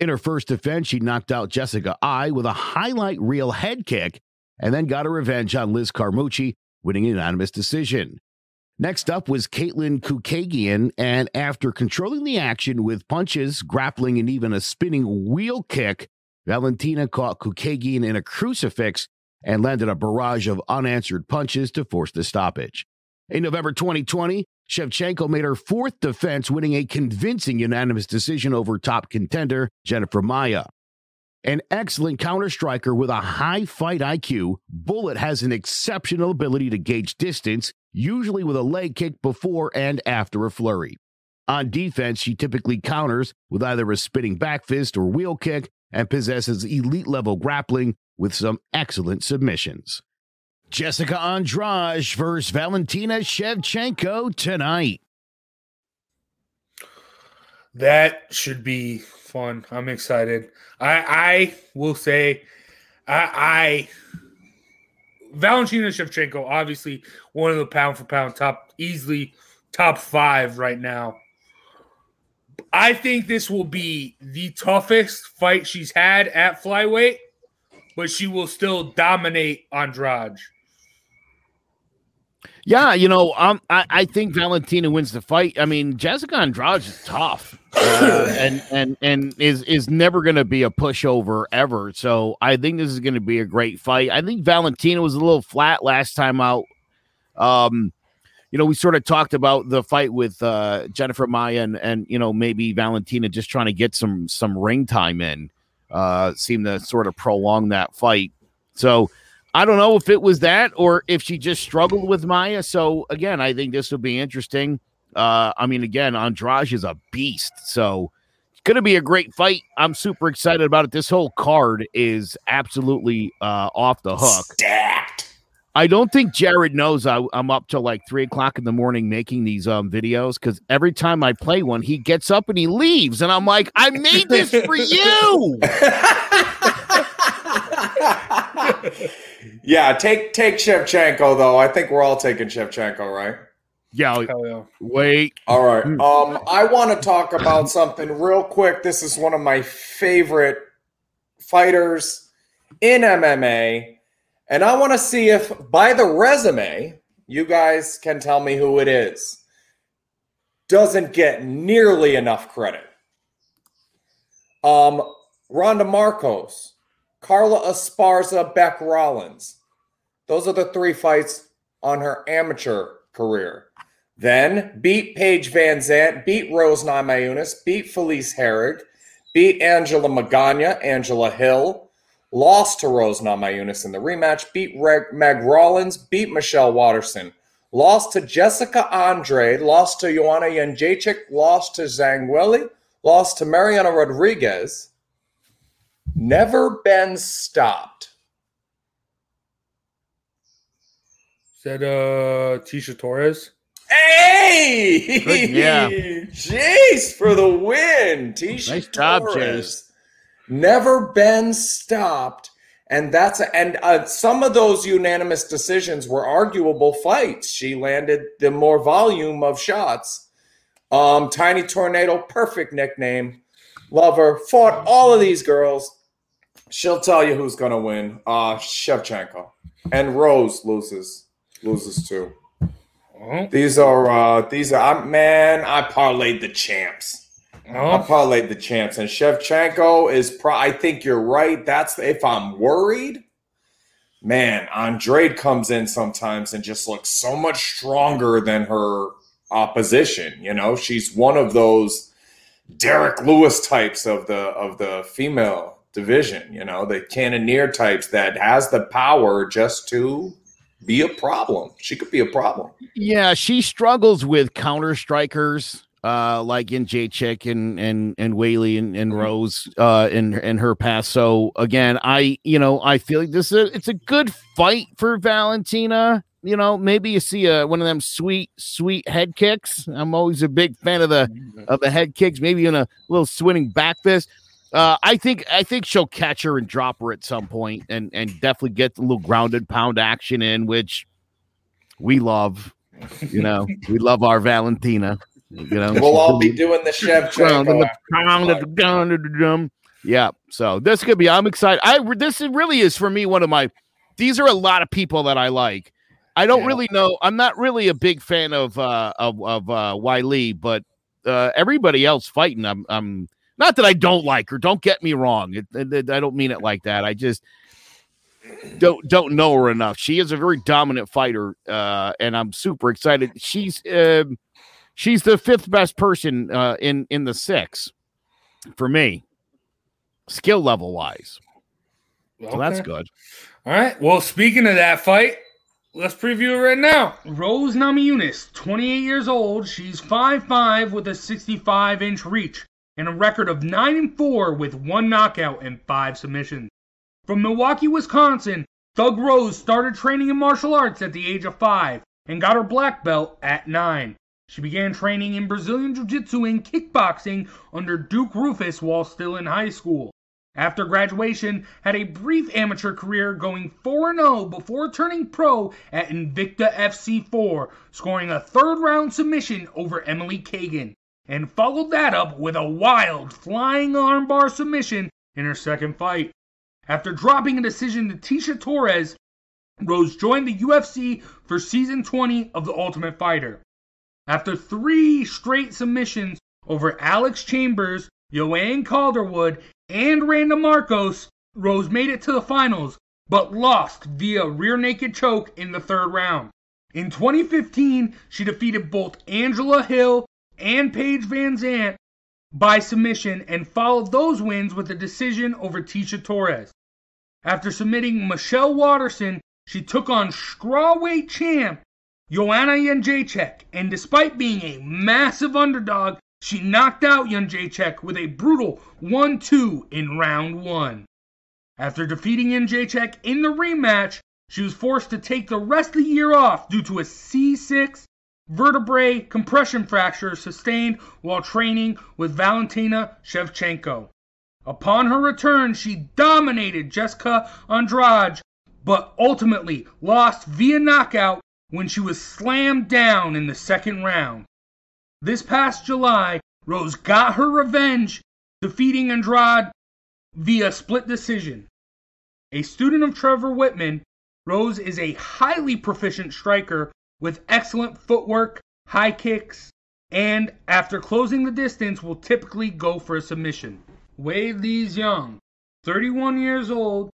In her first defense, she knocked out Jessica Eye with a highlight reel head kick and then got a revenge on Liz Carmouche, winning an unanimous decision. Next up was Katlyn Chookagian, and after controlling the action with punches, grappling, and even a spinning wheel kick, Valentina caught Chookagian in a crucifix and landed a barrage of unanswered punches to force the stoppage. In November 2020, Shevchenko made her fourth defense, winning a convincing unanimous decision over top contender Jennifer Maia. An excellent counter striker with a high fight IQ, Bullet has an exceptional ability to gauge distance, usually with a leg kick before and after a flurry. On defense, she typically counters with either a spinning back fist or wheel kick and possesses elite level grappling with some excellent submissions. Jessica Andrade versus Valentina Shevchenko tonight. That should be fun. I'm excited. I I will say, I, I Valentina Shevchenko, obviously one of the pound for pound top, easily top five right now. I think this will be the toughest fight she's had at flyweight, but she will still dominate Andrade. Yeah, you know, um, I, I think Valentina wins the fight. I mean, Jessica Andrade is tough, uh, <laughs> and and and is is never going to be a pushover ever. So I think this is going to be a great fight. I think Valentina was a little flat last time out. Um, you know, we sort of talked about the fight with uh, Jennifer Maia and and you know maybe Valentina just trying to get some some ring time in. Uh, seemed to sort of prolong that fight. So I don't know if it was that or if she just struggled with Maia. So again, I think this will be interesting. Uh, I mean, again, Andrade is a beast, so it's going to be a great fight. I'm super excited about it. This whole card is absolutely uh, off the hook. Stacked. I don't think Jared knows I, I'm up till like three o'clock in the morning making these um videos because every time I play one, he gets up and he leaves, and I'm like, I made this for you. <laughs> <laughs> yeah, take take Shevchenko though. I think we're all taking Shevchenko, right? Yeah. yeah. Wait. All right. Um, I want to talk about something real quick. This is one of my favorite fighters in MMA, and I want to see if by the resume you guys can tell me who it is. Doesn't get nearly enough credit. Um, Ronda Marcos, Carla Esparza, Bec Rawlings. Those are the three fights on her amateur career. Then beat Paige VanZant, beat Rose Namajunas, beat Felice Herrig, beat Angela Magana, Angela Hill, lost to Rose Namajunas in the rematch, beat Reg- Meg Rollins, beat Michelle Waterson, lost to Jessica Andrade, lost to Joanna Jędrzejczyk, lost to Zhang Weili, lost to Mariana Rodriguez. Never been stopped. Is that uh Tecia Torres? Hey! Good, yeah. Jace for the win. Tecia Nice job, Torres. Never been stopped. And that's and uh, some of those unanimous decisions were arguable fights. She landed the more volume of shots. Um, Tiny Tornado, perfect nickname. Lover. Fought all of these girls. She'll tell you who's gonna win. Uh Shevchenko. And Rose loses. Loses too. Oh, These are uh these are I'm man, I parlayed the champs. I oh. parlayed the champs, and Shevchenko is pro. I think you're right. That's if I'm worried, man. Andrade comes in sometimes and just looks so much stronger than her opposition. You know, she's one of those Derrick Lewis types of the of the female division. You know, the Cannonier types that has the power just to be a problem. She could be a problem. Yeah, she struggles with counter strikers, uh, like in J Chick and and and Weili and, and Rose, uh, in in her past. So again, I you know I feel like this is a, it's a good fight for Valentina. You know, maybe you see a one of them sweet sweet head kicks. I'm always a big fan of the of the head kicks. Maybe in a little swinging back fist. Uh, I think I think she'll catch her and drop her at some point, and and definitely get a little grounded pound action in, which we love. You know, <laughs> we love our Valentina. You know, We'll all be doing the ground and Shevchenko. the pound and the gun and the drum. Yeah, so this could be. I'm excited. I this really is for me one of my. These are a lot of people that I like. I don't Yeah. really know. I'm not really a big fan of uh of of uh Wiley, but uh everybody else fighting. I'm I'm not that I don't like her. Don't get me wrong. It, it- I don't mean it like that. I just don't don't know her enough. She is a very dominant fighter, uh, and I'm super excited. She's um she's the fifth best person uh, in in the six for me, skill level wise. So that's good. All right. Well, speaking of that fight, let's preview it right now. Rose Namajunas, 28 years old. She's 5'5 with a 65 inch reach and a record of 9 and 4 with one knockout and five submissions. From Milwaukee, Wisconsin, Thug Rose started training in martial arts at the age of 5 and got her black belt at 9. She began training in Brazilian Jiu Jitsu and kickboxing under Duke Roufus while still in high school. After graduation, had a brief amateur career going 4-0 before turning pro at Invicta FC4, scoring a third-round submission over Emily Kagan, and followed that up with a wild flying armbar submission in her second fight. After dropping a decision to Tecia Torres, Rose joined the UFC for season 20 of The Ultimate Fighter. After three straight submissions over Alex Chambers, Joanne Calderwood, and Randa Markos, Rose made it to the finals, but lost via rear naked choke in the third round. In 2015, she defeated both Angela Hill and Paige VanZant by submission and followed those wins with a decision over Tecia Torres. After submitting Michelle Waterson, she took on strawweight champ Joanna Jędrzejczyk, and despite being a massive underdog, she knocked out Jędrzejczyk with a brutal 1-2 in round 1. After defeating Jędrzejczyk in the rematch, she was forced to take the rest of the year off due to a C6 vertebrae compression fracture sustained while training with Valentina Shevchenko. Upon her return, she dominated Jessica Andrade, but ultimately lost via knockout when she was slammed down in the second round. This past July, Rose got her revenge, defeating Andrade via split decision. A student of Trevor Wittman, Rose is a highly proficient striker with excellent footwork, high kicks, and after closing the distance will typically go for a submission. Weili Zhang, 31 years old,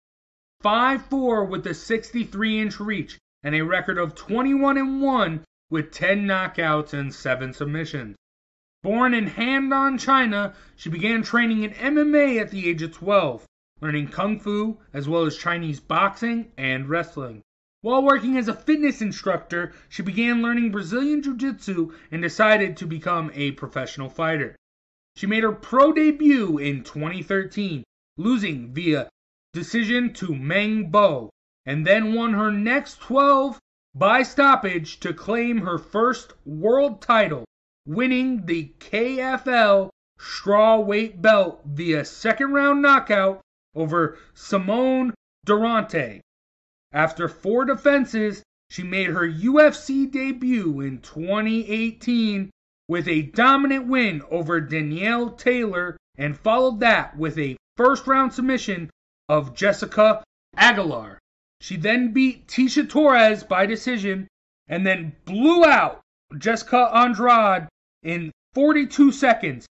5'4 with a 63 inch reach, and a record of 21 and 1 with 10 knockouts and 7 submissions. Born in Handan, China, she began training in MMA at the age of 12, learning kung fu as well as Chinese boxing and wrestling. While working as a fitness instructor, she began learning Brazilian Jiu Jitsu and decided to become a professional fighter. She made her pro debut in 2013, losing via decision to Meng Bo, and then won her next 12 by stoppage to claim her first world title, winning the KFL straw weight belt via second round knockout over Simone Durante. After four defenses, she made her UFC debut in 2018 with a dominant win over Danielle Taylor and followed that with a first round submission of Jessica Aguilar. She then beat Tecia Torres by decision and then blew out Jessica Andrade in 42 seconds,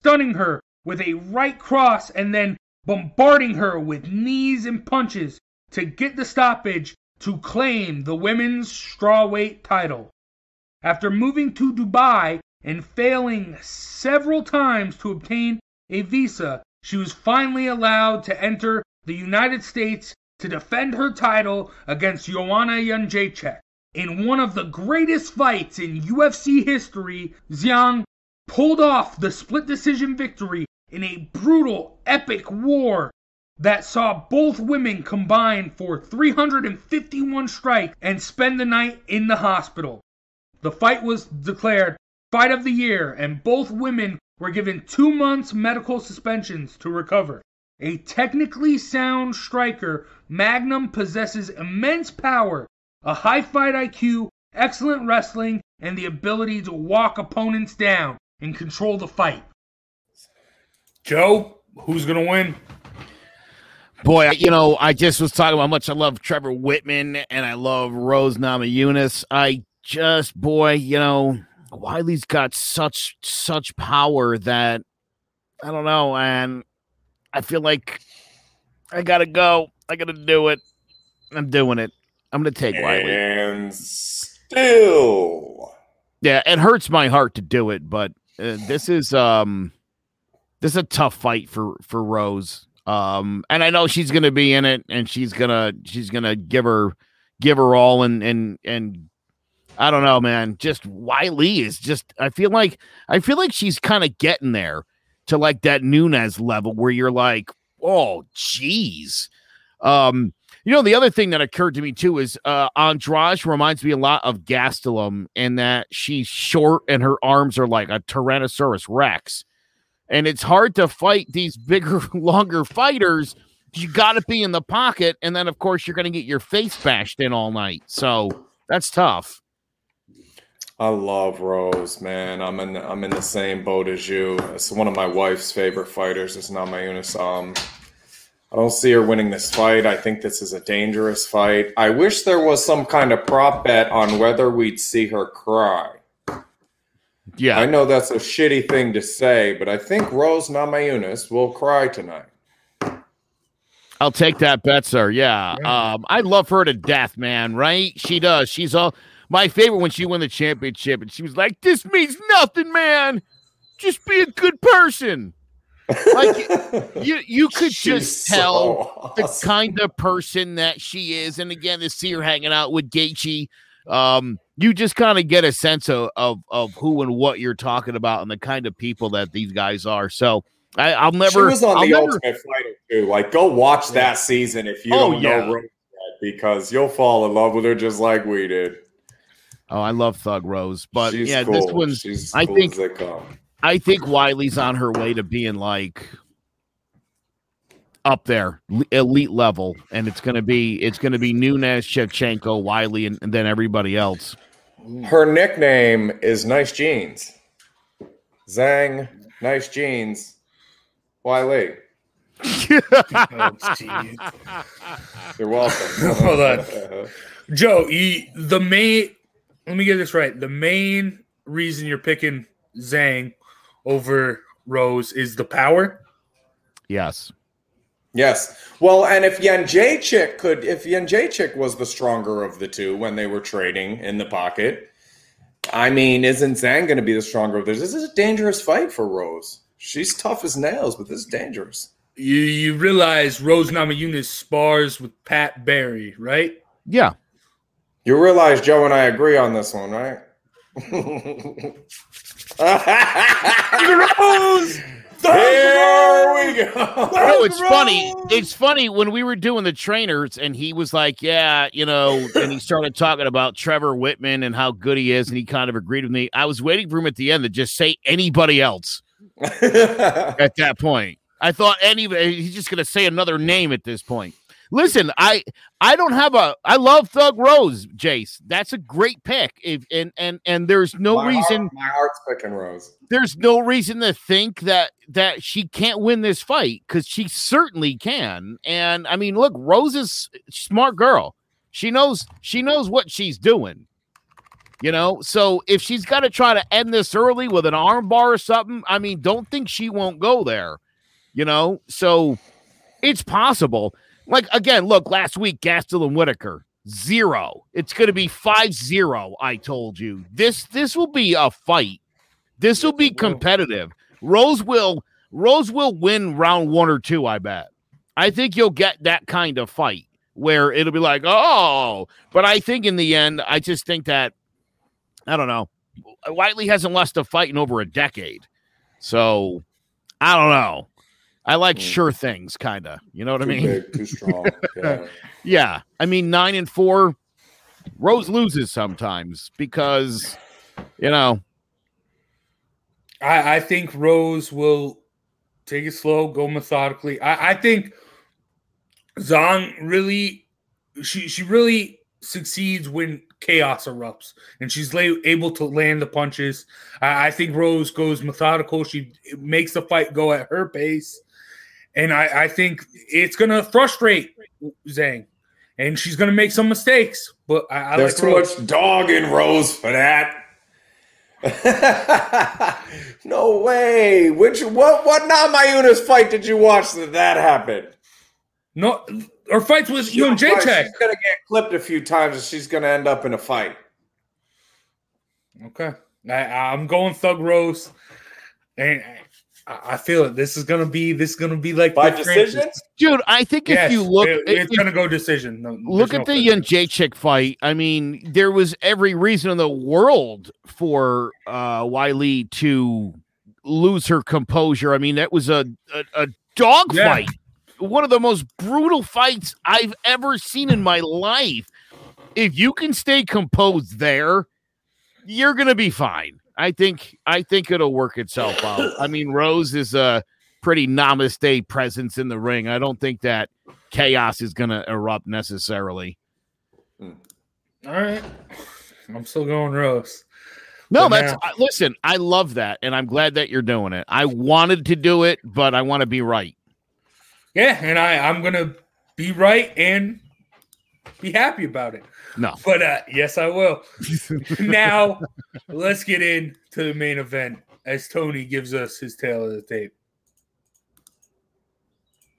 stunning her with a right cross and then bombarding her with knees and punches to get the stoppage to claim the women's strawweight title. After moving to Dubai and failing several times to obtain a visa, she was finally allowed to enter the United States to defend her title against Joanna Jędrzejczyk. In one of the greatest fights in UFC history, Zhang pulled off the split decision victory in a brutal, epic war that saw both women combine for 351 strikes and spend the night in the hospital. The fight was declared Fight of the Year, and both women were given two months medical suspensions to recover. A technically sound striker, Magnum possesses immense power, a high fight IQ, excellent wrestling, and the ability to walk opponents down and control the fight. Joe, who's going to win? Boy, you know, I just was talking about how much I love Trevor Wittman and I love Rose Namajunas. I just, boy, you know, Wiley's got such such power that I don't know, and I feel like I gotta go. I gotta do it. I'm doing it. I'm gonna take Weili. And still, yeah, it hurts my heart to do it, but uh, this is um, this is a tough fight for for Rose. Um, and I know she's gonna be in it, and she's gonna she's gonna give her give her all, and and and I don't know, man. Just Wiley is just. I feel like I feel like she's kind of getting there to like that Nunes level where you're like, oh, geez. Um, you know, the other thing that occurred to me too is uh Andrade reminds me a lot of Gastelum in that she's short and her arms are like a Tyrannosaurus Rex. And it's hard to fight these bigger, <laughs> longer fighters. You got to be in the pocket. And then, of course, you're going to get your face bashed in all night. So that's tough. I love Rose, man. I'm in I'm in the same boat as you. It's one of my wife's favorite fighters. It's not my Unis. Um, I don't see her winning this fight. I think this is a dangerous fight. I wish there was some kind of prop bet on whether we'd see her cry. Yeah, I know that's a shitty thing to say, but I think Rose Namajunas will cry tonight. I'll take that bet, sir. Yeah. Um, I love her to death, man. Right? She does. She's all my favorite when she won the championship, and she was like, "This means nothing, man. Just be a good person." Like <laughs> you, you could just tell so the kind of person that she is. And again, to see her hanging out with Gaethje, um, you just kind of get a sense of, of of who and what you're talking about, and the kind of people that these guys are. So I, I'll never. She was on I'll the never, Ultimate Fighter too. Like, go watch that season if you Oh, don't yeah. know Rose. yet. because you'll fall in love with her just like we did. Oh, I love Thug Rose, but She's yeah, cool. this one's. She's I cool think as they come. I think Wiley's on her way to being like up there, elite level, and it's gonna be it's gonna be Nunes, Shevchenko, Wiley, and, and then everybody else. Her nickname is Nice Jeans. Zhang, Nice Jeans. Wiley. <laughs> You're welcome. <laughs> Hold on. Joe, you, the main. Let me get this right. The main reason you're picking Zhang over Rose is the power. Yes. Yes. Well, and if Jędrzejczyk could, if Jędrzejczyk was the stronger of the two when they were trading in the pocket, I mean, isn't Zhang going to be the stronger of those? This is a dangerous fight for Rose. She's tough as nails, but this is dangerous. You you realize Rose Namajunas spars with Pat Barry, right? Yeah. You realize Joe and I agree on this one, right? <laughs> Rose! Here we go. No, it's funny. It's funny when we were doing the trainers, and he was like, "Yeah, you know," and he started talking about Trevor Wittman and how good he is, and he kind of agreed with me. I was waiting for him at the end to just say anybody else. <laughs> at that point, I thought any he's just going to say another name at this point. Listen, I I don't have a I love Thug Rose, Jace. That's a great pick. If and and and there's no My reason heart- my heart's picking Rose. there's no reason to think that that she can't win this fight because she certainly can. And I mean, look, Rose is smart girl. She knows she knows what she's doing. You know, so if she's got to try to end this early with an armbar or something, I mean, don't think she won't go there. You know, so it's possible. Like again, look, last week Gastelum Whittaker zero. It's going to be five zero. I told you this. This will be a fight. This will be competitive. Rose will Rose will win round one or two. I bet. I think you'll get that kind of fight where it'll be like, oh, but I think in the end, I just think that I don't know. Weili hasn't lost a fight in over a decade, so I don't know. I like mm. sure things, kind of. You know what I mean? big, too strong. Yeah. <laughs> yeah. I mean, nine and four. Rose loses sometimes because, you know, I, I think Rose will take it slow, go methodically. I, I think Zhang really, she she really succeeds when chaos erupts and she's la- able to land the punches. I, I think Rose goes methodical. She makes the fight go at her pace, and I, I think it's gonna frustrate Zhang, and she's gonna make some mistakes. But I, I There's like too Rose. much dog in Rose for that. <laughs> no way. Which what what Namajunas fight did you watch that that happened? No, her fights with you and Jacek. She's gonna get clipped a few times, and she's gonna end up in a fight. Okay, I, I'm going Thug Rose, and I, I feel it. This is gonna be this is gonna be like By decision? dude, I think if you look, it- if- it's gonna go decision. No, look at no the question. Jacek fight. I mean, there was every reason in the world for uh Weili to lose her composure. I mean, that was a a, a dog Yeah. fight. One of the most brutal fights I've ever seen in my life. If you can stay composed there, you're gonna be fine. I think I think it'll work itself out. I mean, Rose is a pretty namaste presence in the ring. I don't think that chaos is gonna erupt necessarily. Hmm. All right, I'm still going Rose. No, But that's now- I- listen. I love that, and I'm glad that you're doing it. I wanted to do it, but I want to be right. Yeah, and I I'm gonna be right and be happy about it. No, But uh, yes, I will. <laughs> now let's get into the main event as Tony gives us his tale of the tape.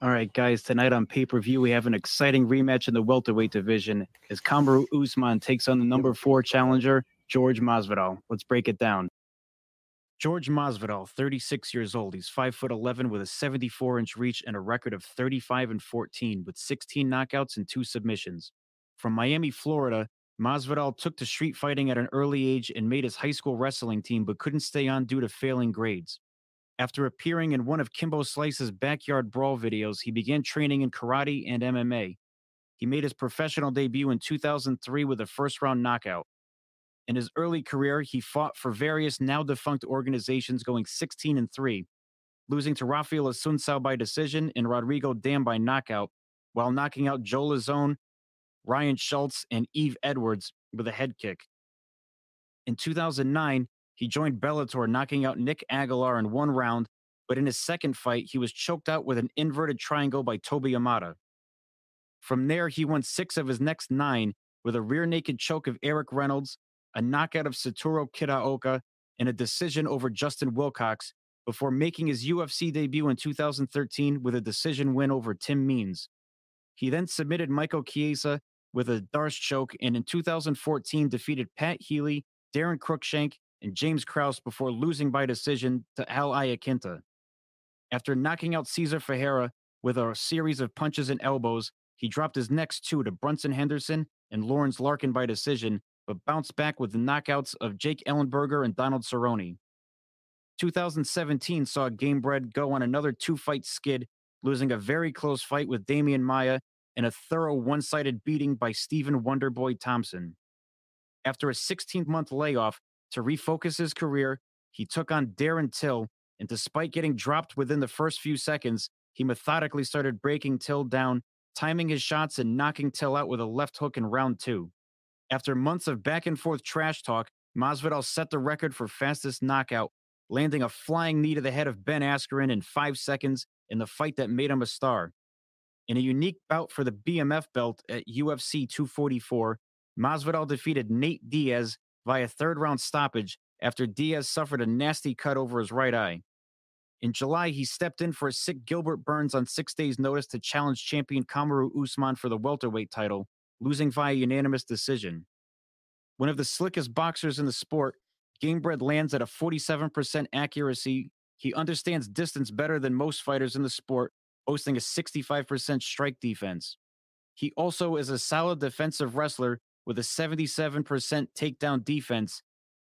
All right, guys. Tonight on pay per view, we have an exciting rematch in the welterweight division as Kamaru Usman takes on the number four challenger, George Masvidal. Let's break it down. George Masvidal, 36 years old. He's 5 foot 11 with a 74 inch reach and a record of 35 and 14 with 16 knockouts and two submissions. From Miami, Florida, Masvidal took to street fighting at an early age and made his high school wrestling team but couldn't stay on due to failing grades. After appearing in one of Kimbo Slice's backyard brawl videos, he began training in karate and MMA. he made his professional debut in 2003 with a first round knockout. In his early career, he fought for various now defunct organizations, going 16 and 3, losing to Rafael Assunção by decision and Rodrigo Damm by knockout, while knocking out Joe Lauzon, Ryan Schultz, and Yves Edwards with a head kick. In 2009, he joined Bellator, knocking out Nick Agallar in one round, but in his second fight, he was choked out with an inverted triangle by Toby Imada. From there, he won six of his next nine with a rear naked choke of Eric Reynolds, a knockout of Satoru Kitaoka, and a decision over Justin Wilcox before making his UFC debut in 2013 with a decision win over Tim Means. He then submitted Michael Chiesa with a Darce choke and in 2014 defeated Pat Healy, Daron Cruickshank, and James Krause before losing by decision to Al Iaquinta. After knocking out Cesar Ferreira with a series of punches and elbows, he dropped his next two to Benson Henderson and Lorenz Larkin by decision, but bounced back with the knockouts of Jake Ellenberger and Donald Cerrone. 2017 saw Gamebred go on another two fight skid, losing a very close fight with Damian Maia and a thorough one sided beating by Stephen Wonderboy Thompson. After a 16 month layoff to refocus his career, he took on Darren Till, and despite getting dropped within the first few seconds, he methodically started breaking Till down, timing his shots and knocking Till out with a left hook in round two. After months of back and forth trash talk, Masvidal set the record for fastest knockout, landing a flying knee to the head of Ben Askren in five seconds in the fight that made him a star. In a unique bout for the BMF belt at UFC 244, Masvidal defeated Nate Diaz via third round stoppage after Diaz suffered a nasty cut over his right eye. In July, he stepped in for a sick Gilbert Burns on six days' notice to challenge champion Kamaru Usman for the welterweight title, losing via unanimous decision. One of the slickest boxers in the sport, Gamebred lands at a 47% accuracy. He understands distance better than most fighters in the sport, boasting a 65% strike defense. He also is a solid defensive wrestler with a 77% takedown defense.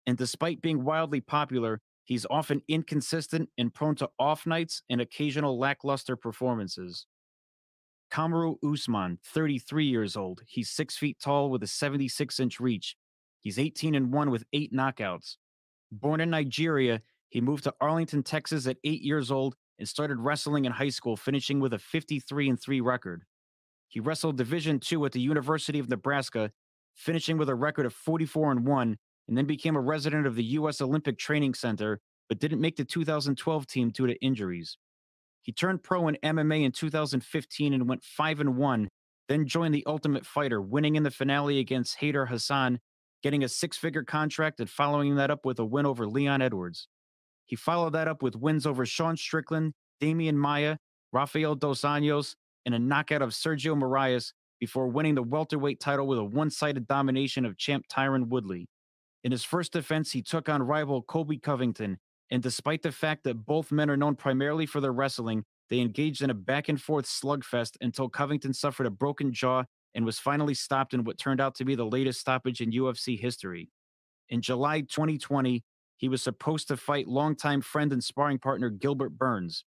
And despite being wildly popular, he's often inconsistent and prone to off nights and occasional lackluster performances. Kamaru Usman, 33 years old. He's six feet tall with a 76 inch reach. He's 18 and 1 with eight knockouts. Born in Nigeria, he moved to Arlington, Texas at eight years old and started wrestling in high school, finishing with a 53 and 3 record. He wrestled Division II at the University of Nebraska, finishing with a record of 44 and 1, and then became a resident of the U.S. Olympic Training Center, but didn't make the 2012 team due to injuries. He turned pro in MMA in 2015 and went 5 and 1, then joined the Ultimate Fighter, winning in the finale against Hayder Hassan, getting a six figure contract and following that up with a win over Leon Edwards. He followed that up with wins over Sean Strickland, Damian Maia, Rafael Dos Anjos, and a knockout of Sergio Moraes before winning the welterweight title with a one sided domination of champ Tyron Woodley. In his first defense, he took on rival Colby Covington, and despite the fact that both men are known primarily for their wrestling, they engaged in a back and forth slugfest until Covington suffered a broken jaw and was finally stopped in what turned out to be the latest stoppage in UFC history. In July 2020, he was supposed to fight longtime friend and sparring partner Gilbert Burns.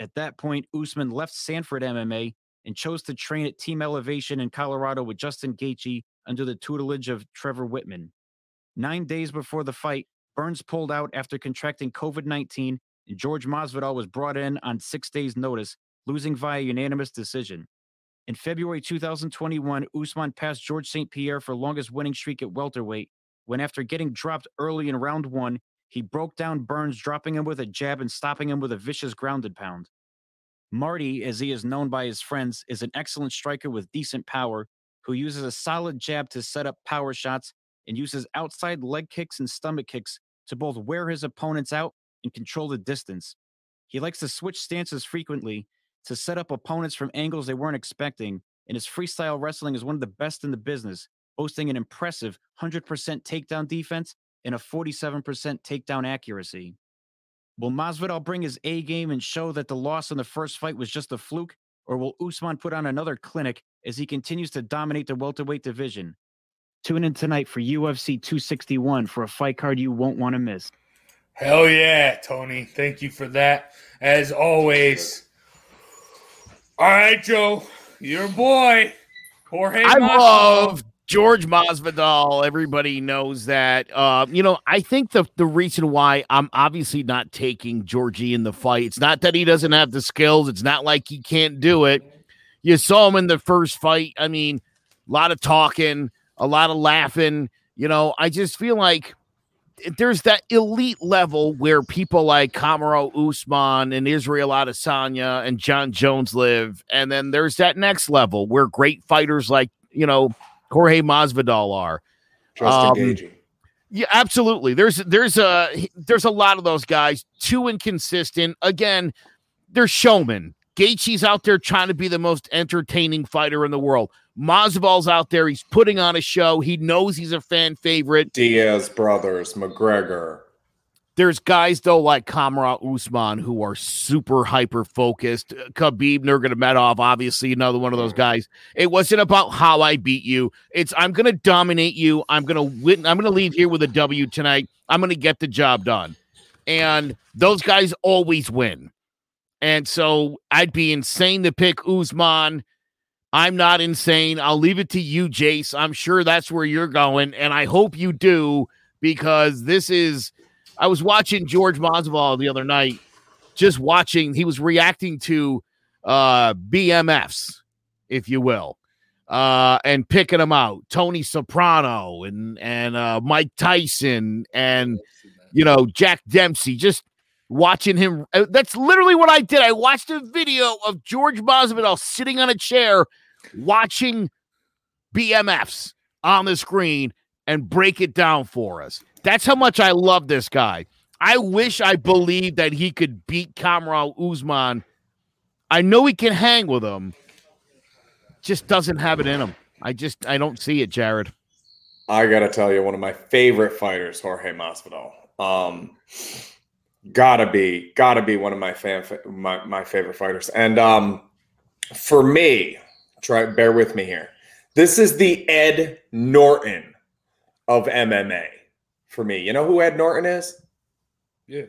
At that point, Usman left Sanford MMA and chose to train at Team Elevation in Colorado with Justin Gaethje under the tutelage of Trevor Wittman. Nine days before the fight, Burns pulled out after contracting COVID 19, and George Masvidal was brought in on six days' notice, losing via unanimous decision. In February 2021, Usman passed George St. Pierre for longest winning streak at welterweight, when after getting dropped early in round one, he broke down Burns, dropping him with a jab and stopping him with a vicious grounded pound. Marty, as he is known by his friends, is an excellent striker with decent power who uses a solid jab to set up power shots and uses outside leg kicks and stomach kicks to both wear his opponents out and control the distance. He likes to switch stances frequently to set up opponents from angles they weren't expecting, and his freestyle wrestling is one of the best in the business, boasting an impressive 100% takedown defense and a 47% takedown accuracy. Will Masvidal bring his A game and show that the loss in the first fight was just a fluke, or will Usman put on another clinic as he continues to dominate the welterweight division? Tune in tonight for UFC 261 for a fight card you won't want to miss. Hell yeah, Tony. Thank you for that. As always. All right, Joe. Your boy. Jorge I Masvidal. love George Masvidal. Everybody knows that. Uh, you know, I think the the reason why I'm obviously not taking Georgie in the fight. It's not that he doesn't have the skills. It's not like he can't do it. You saw him in the first fight. I mean, a lot of talking, a lot of laughing. You know, I just feel like there's that elite level where people like Kamaru Usman and Israel Adesanya and John Jones live, and then there's that next level where great fighters like you know Jorge Masvidal are. Just Um. Yeah, absolutely. There's there's a there's a lot of those guys. Too inconsistent. Again, they're showmen. Gaethje's out there trying to be the most entertaining fighter in the world. Masvidal's out there. He's putting on a show. He knows he's a fan favorite. Diaz brothers, McGregor. There's guys though like Kamaru Usman who are super hyper focused. Uh, Khabib Nurmagomedov, obviously another one of those mm. guys. It wasn't about how I beat you. It's I'm gonna dominate you. I'm gonna win. I'm gonna leave here with a W tonight. I'm gonna get the job done. And those guys always win. And so I'd be insane to pick Usman. I'm not insane. I'll leave it to you, Jace. I'm sure that's where you're going, and I hope you do because this is. I was watching George Masvidal the other night, just watching. He was reacting to uh, BMFs, if you will, uh, and picking them out. Tony Soprano and and uh, Mike Tyson and you know Jack Dempsey. Just watching him. uh, That's literally what I did. I watched a video of George Masvidal sitting on a chair watching BMFs on the screen and break it down for us. That's how much I love this guy. I wish I believed that he could beat Kamaru Usman. I know he can hang with him. Just doesn't have it in him. I just I don't see it, Jared. I gotta tell you, one of my favorite fighters, Jorge Masvidal. Um, gotta be, gotta be one of my fan, my, my favorite fighters. And um, for me, try bear with me here. This is the Ed Norton of MMA for me. You know who Ed Norton is? Yeah.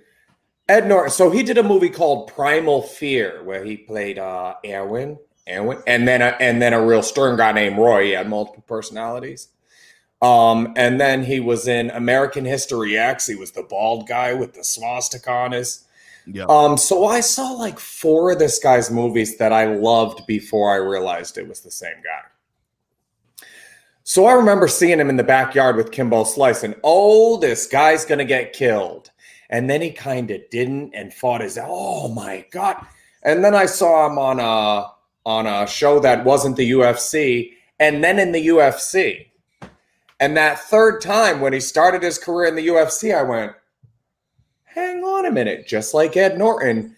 Ed Norton. So he did a movie called Primal Fear, where he played uh, Erwin, Erwin, and then a, and then a real stern guy named Roy. He had multiple personalities. Um, and then he was in American History X. He was the bald guy with the swastika on his. Yeah. Um, so I saw like four of this guy's movies that I loved before I realized it was the same guy. So I remember seeing him in the backyard with Kimbo Slice, and oh, this guy's gonna get killed. And then he kind of didn't and fought his. Oh my god! And then I saw him on a on a show that wasn't the UFC, and then in the UFC. And that third time when he started his career in the UFC, I went, hang on a minute, just like Ed Norton,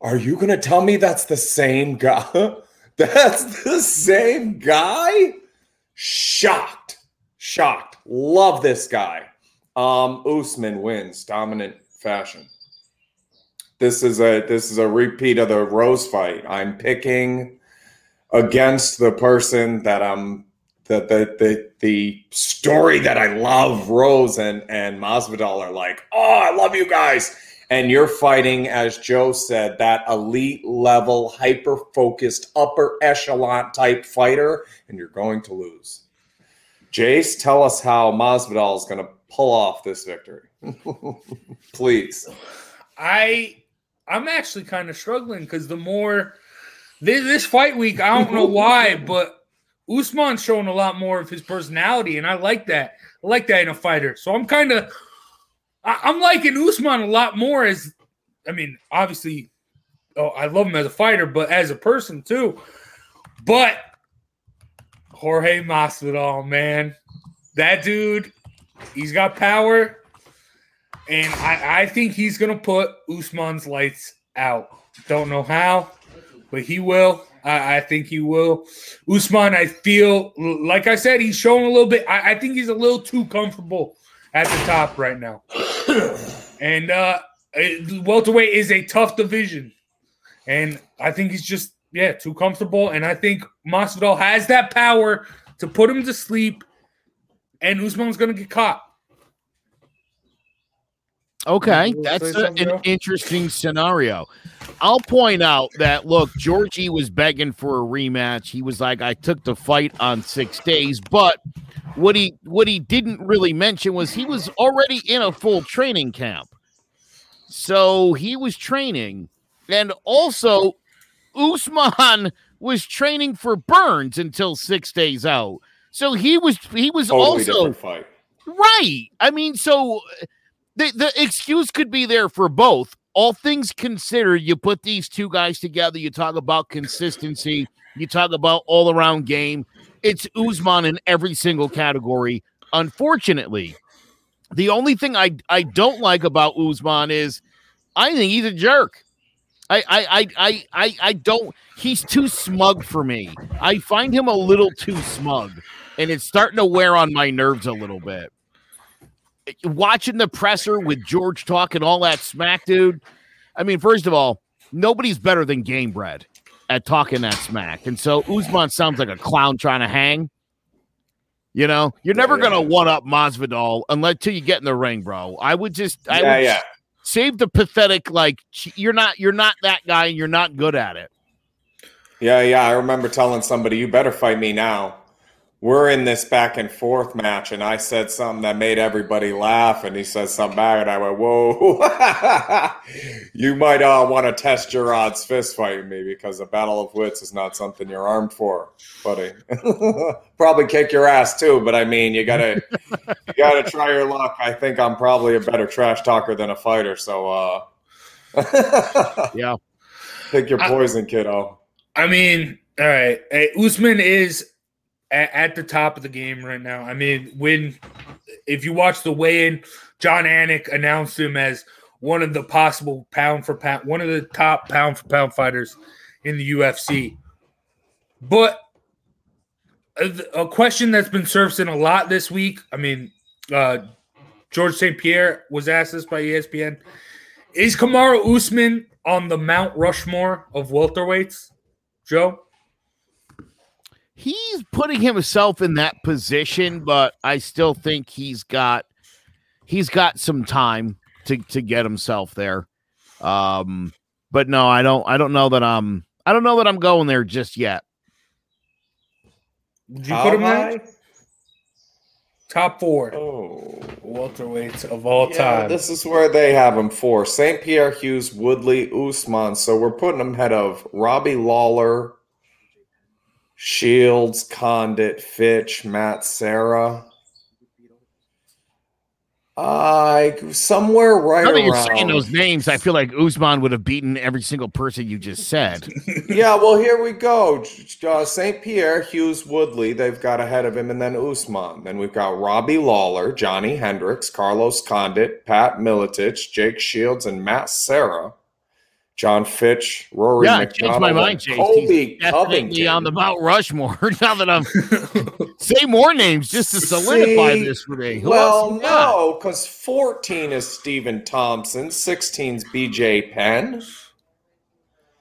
are you going to tell me that's the same guy? <laughs> that's the same guy? Shocked. Shocked. Love this guy. Um, Usman wins dominant fashion. This is a this is a repeat of the Rose fight. I'm picking against the person that I'm the the the, the story that I love. Rose and and Masvidal are like, oh, I love you guys, and you're fighting, as Joe said, that elite level, hyper focused, upper echelon type fighter, and you're going to lose. Jace, tell us how Masvidal is going to pull off this victory, <laughs> please. I I'm actually kind of struggling because the more this, this fight week, I don't know why, <laughs> but Usman's showing a lot more of his personality, and I like that. I like that in a fighter. So I'm kind of I'm liking Usman a lot more as I mean, obviously, oh, I love him as a fighter, but as a person too. But Jorge Masvidal, man, that dude, he's got power. And I, I think he's to put Usman's lights out. Don't know how, but he will. I, I think he will. Usman, I feel, like I said, he's showing a little bit. I, I think he's a little too comfortable at the top right now. And uh, it- welterweight is a tough division. And I think he's just, yeah, too comfortable. And I think Masvidal has that power to put him to sleep. And Usman's to get caught. Okay, that's a- an Joe? interesting scenario. I'll point out that look, Georgie was begging for a rematch. He was like, "I took the fight on six days," but what he what he didn't really mention was he was already in a full training camp, so he was training, and also Usman was training for Burns until six days out. So he was he was Totally also fight. Right. I mean, so uh, the the excuse could be there for both. All things considered, you put these two guys together, you talk about consistency, you talk about all around game. It's Usman in every single category. Unfortunately, the only thing I, I don't like about Usman is I think he's a jerk. I I I I, I don't he's too smug for me. I find him a little too smug, and it's starting to wear on my nerves a little bit watching the presser with George talking all that smack, dude. I mean, first of all, nobody's better than Gamebred at talking that smack. And so Usman sounds like a clown trying to hang. You know, you're never Yeah, yeah. gonna one up Masvidal unless till you get in the ring, bro. I would just, I Yeah, would yeah. save the pathetic. Like you're not, you're not that guy, and you're not good at it. Yeah, yeah. I remember telling somebody, "You better fight me now." We're in this back and forth match, and I said something that made everybody laugh, and he said something back, and I went, "Whoa, <laughs> you might uh, want to test your odds fist fighting me because a battle of wits is not something you're armed for, buddy. <laughs> probably kick your ass too, but I mean, you gotta, you gotta try your luck. I think I'm probably a better trash talker than a fighter, so uh, <laughs> yeah, pick your poison, kiddo." I mean, all right. Hey, Usman is at, at the top of the game right now. I mean, when if you watch the weigh-in, Jon Anik announced him as one of the possible pound for pound, one of the top pound for pound fighters in the UFC. But a, a question that's been surfacing a lot this week. I mean, uh, George St. Pierre was asked this by ESPN. Is Kamaru Usman on the Mount Rushmore of welterweights? Joe? He's putting himself in that position, but I still think he's got he's got some time to to get himself there. Um, but no, I don't I don't know that I'm I don't know that I'm going there just yet. Would you How put him high? there? Top four. Oh, welterweights of all Yeah, time. this is where they have him for St. Pierre, Hughes, Woodley, Usman. So we're putting him ahead of Robbie Lawler, Shields, Condit, Fitch, Matt Serra. I somewhere right you're around. saying those names, I feel like Usman would have beaten every single person you just said. <laughs> yeah, well, here we go. Uh, St. Pierre, Hughes, Woodley, they've got ahead of him, and then Usman. Then we've got Robbie Lawler, Johnny Hendricks, Carlos Condit, Pat Miletich, Jake Shields, and Matt Serra. John Fitch, Rory yeah, I changed my mind, Chase. Colby He's definitely Covington. on the Mount Rushmore. <laughs> now that I'm <laughs> say more names just to solidify See, this for me. Who well, else no, because 14 is Stephen Thompson, 16 is BJ Penn.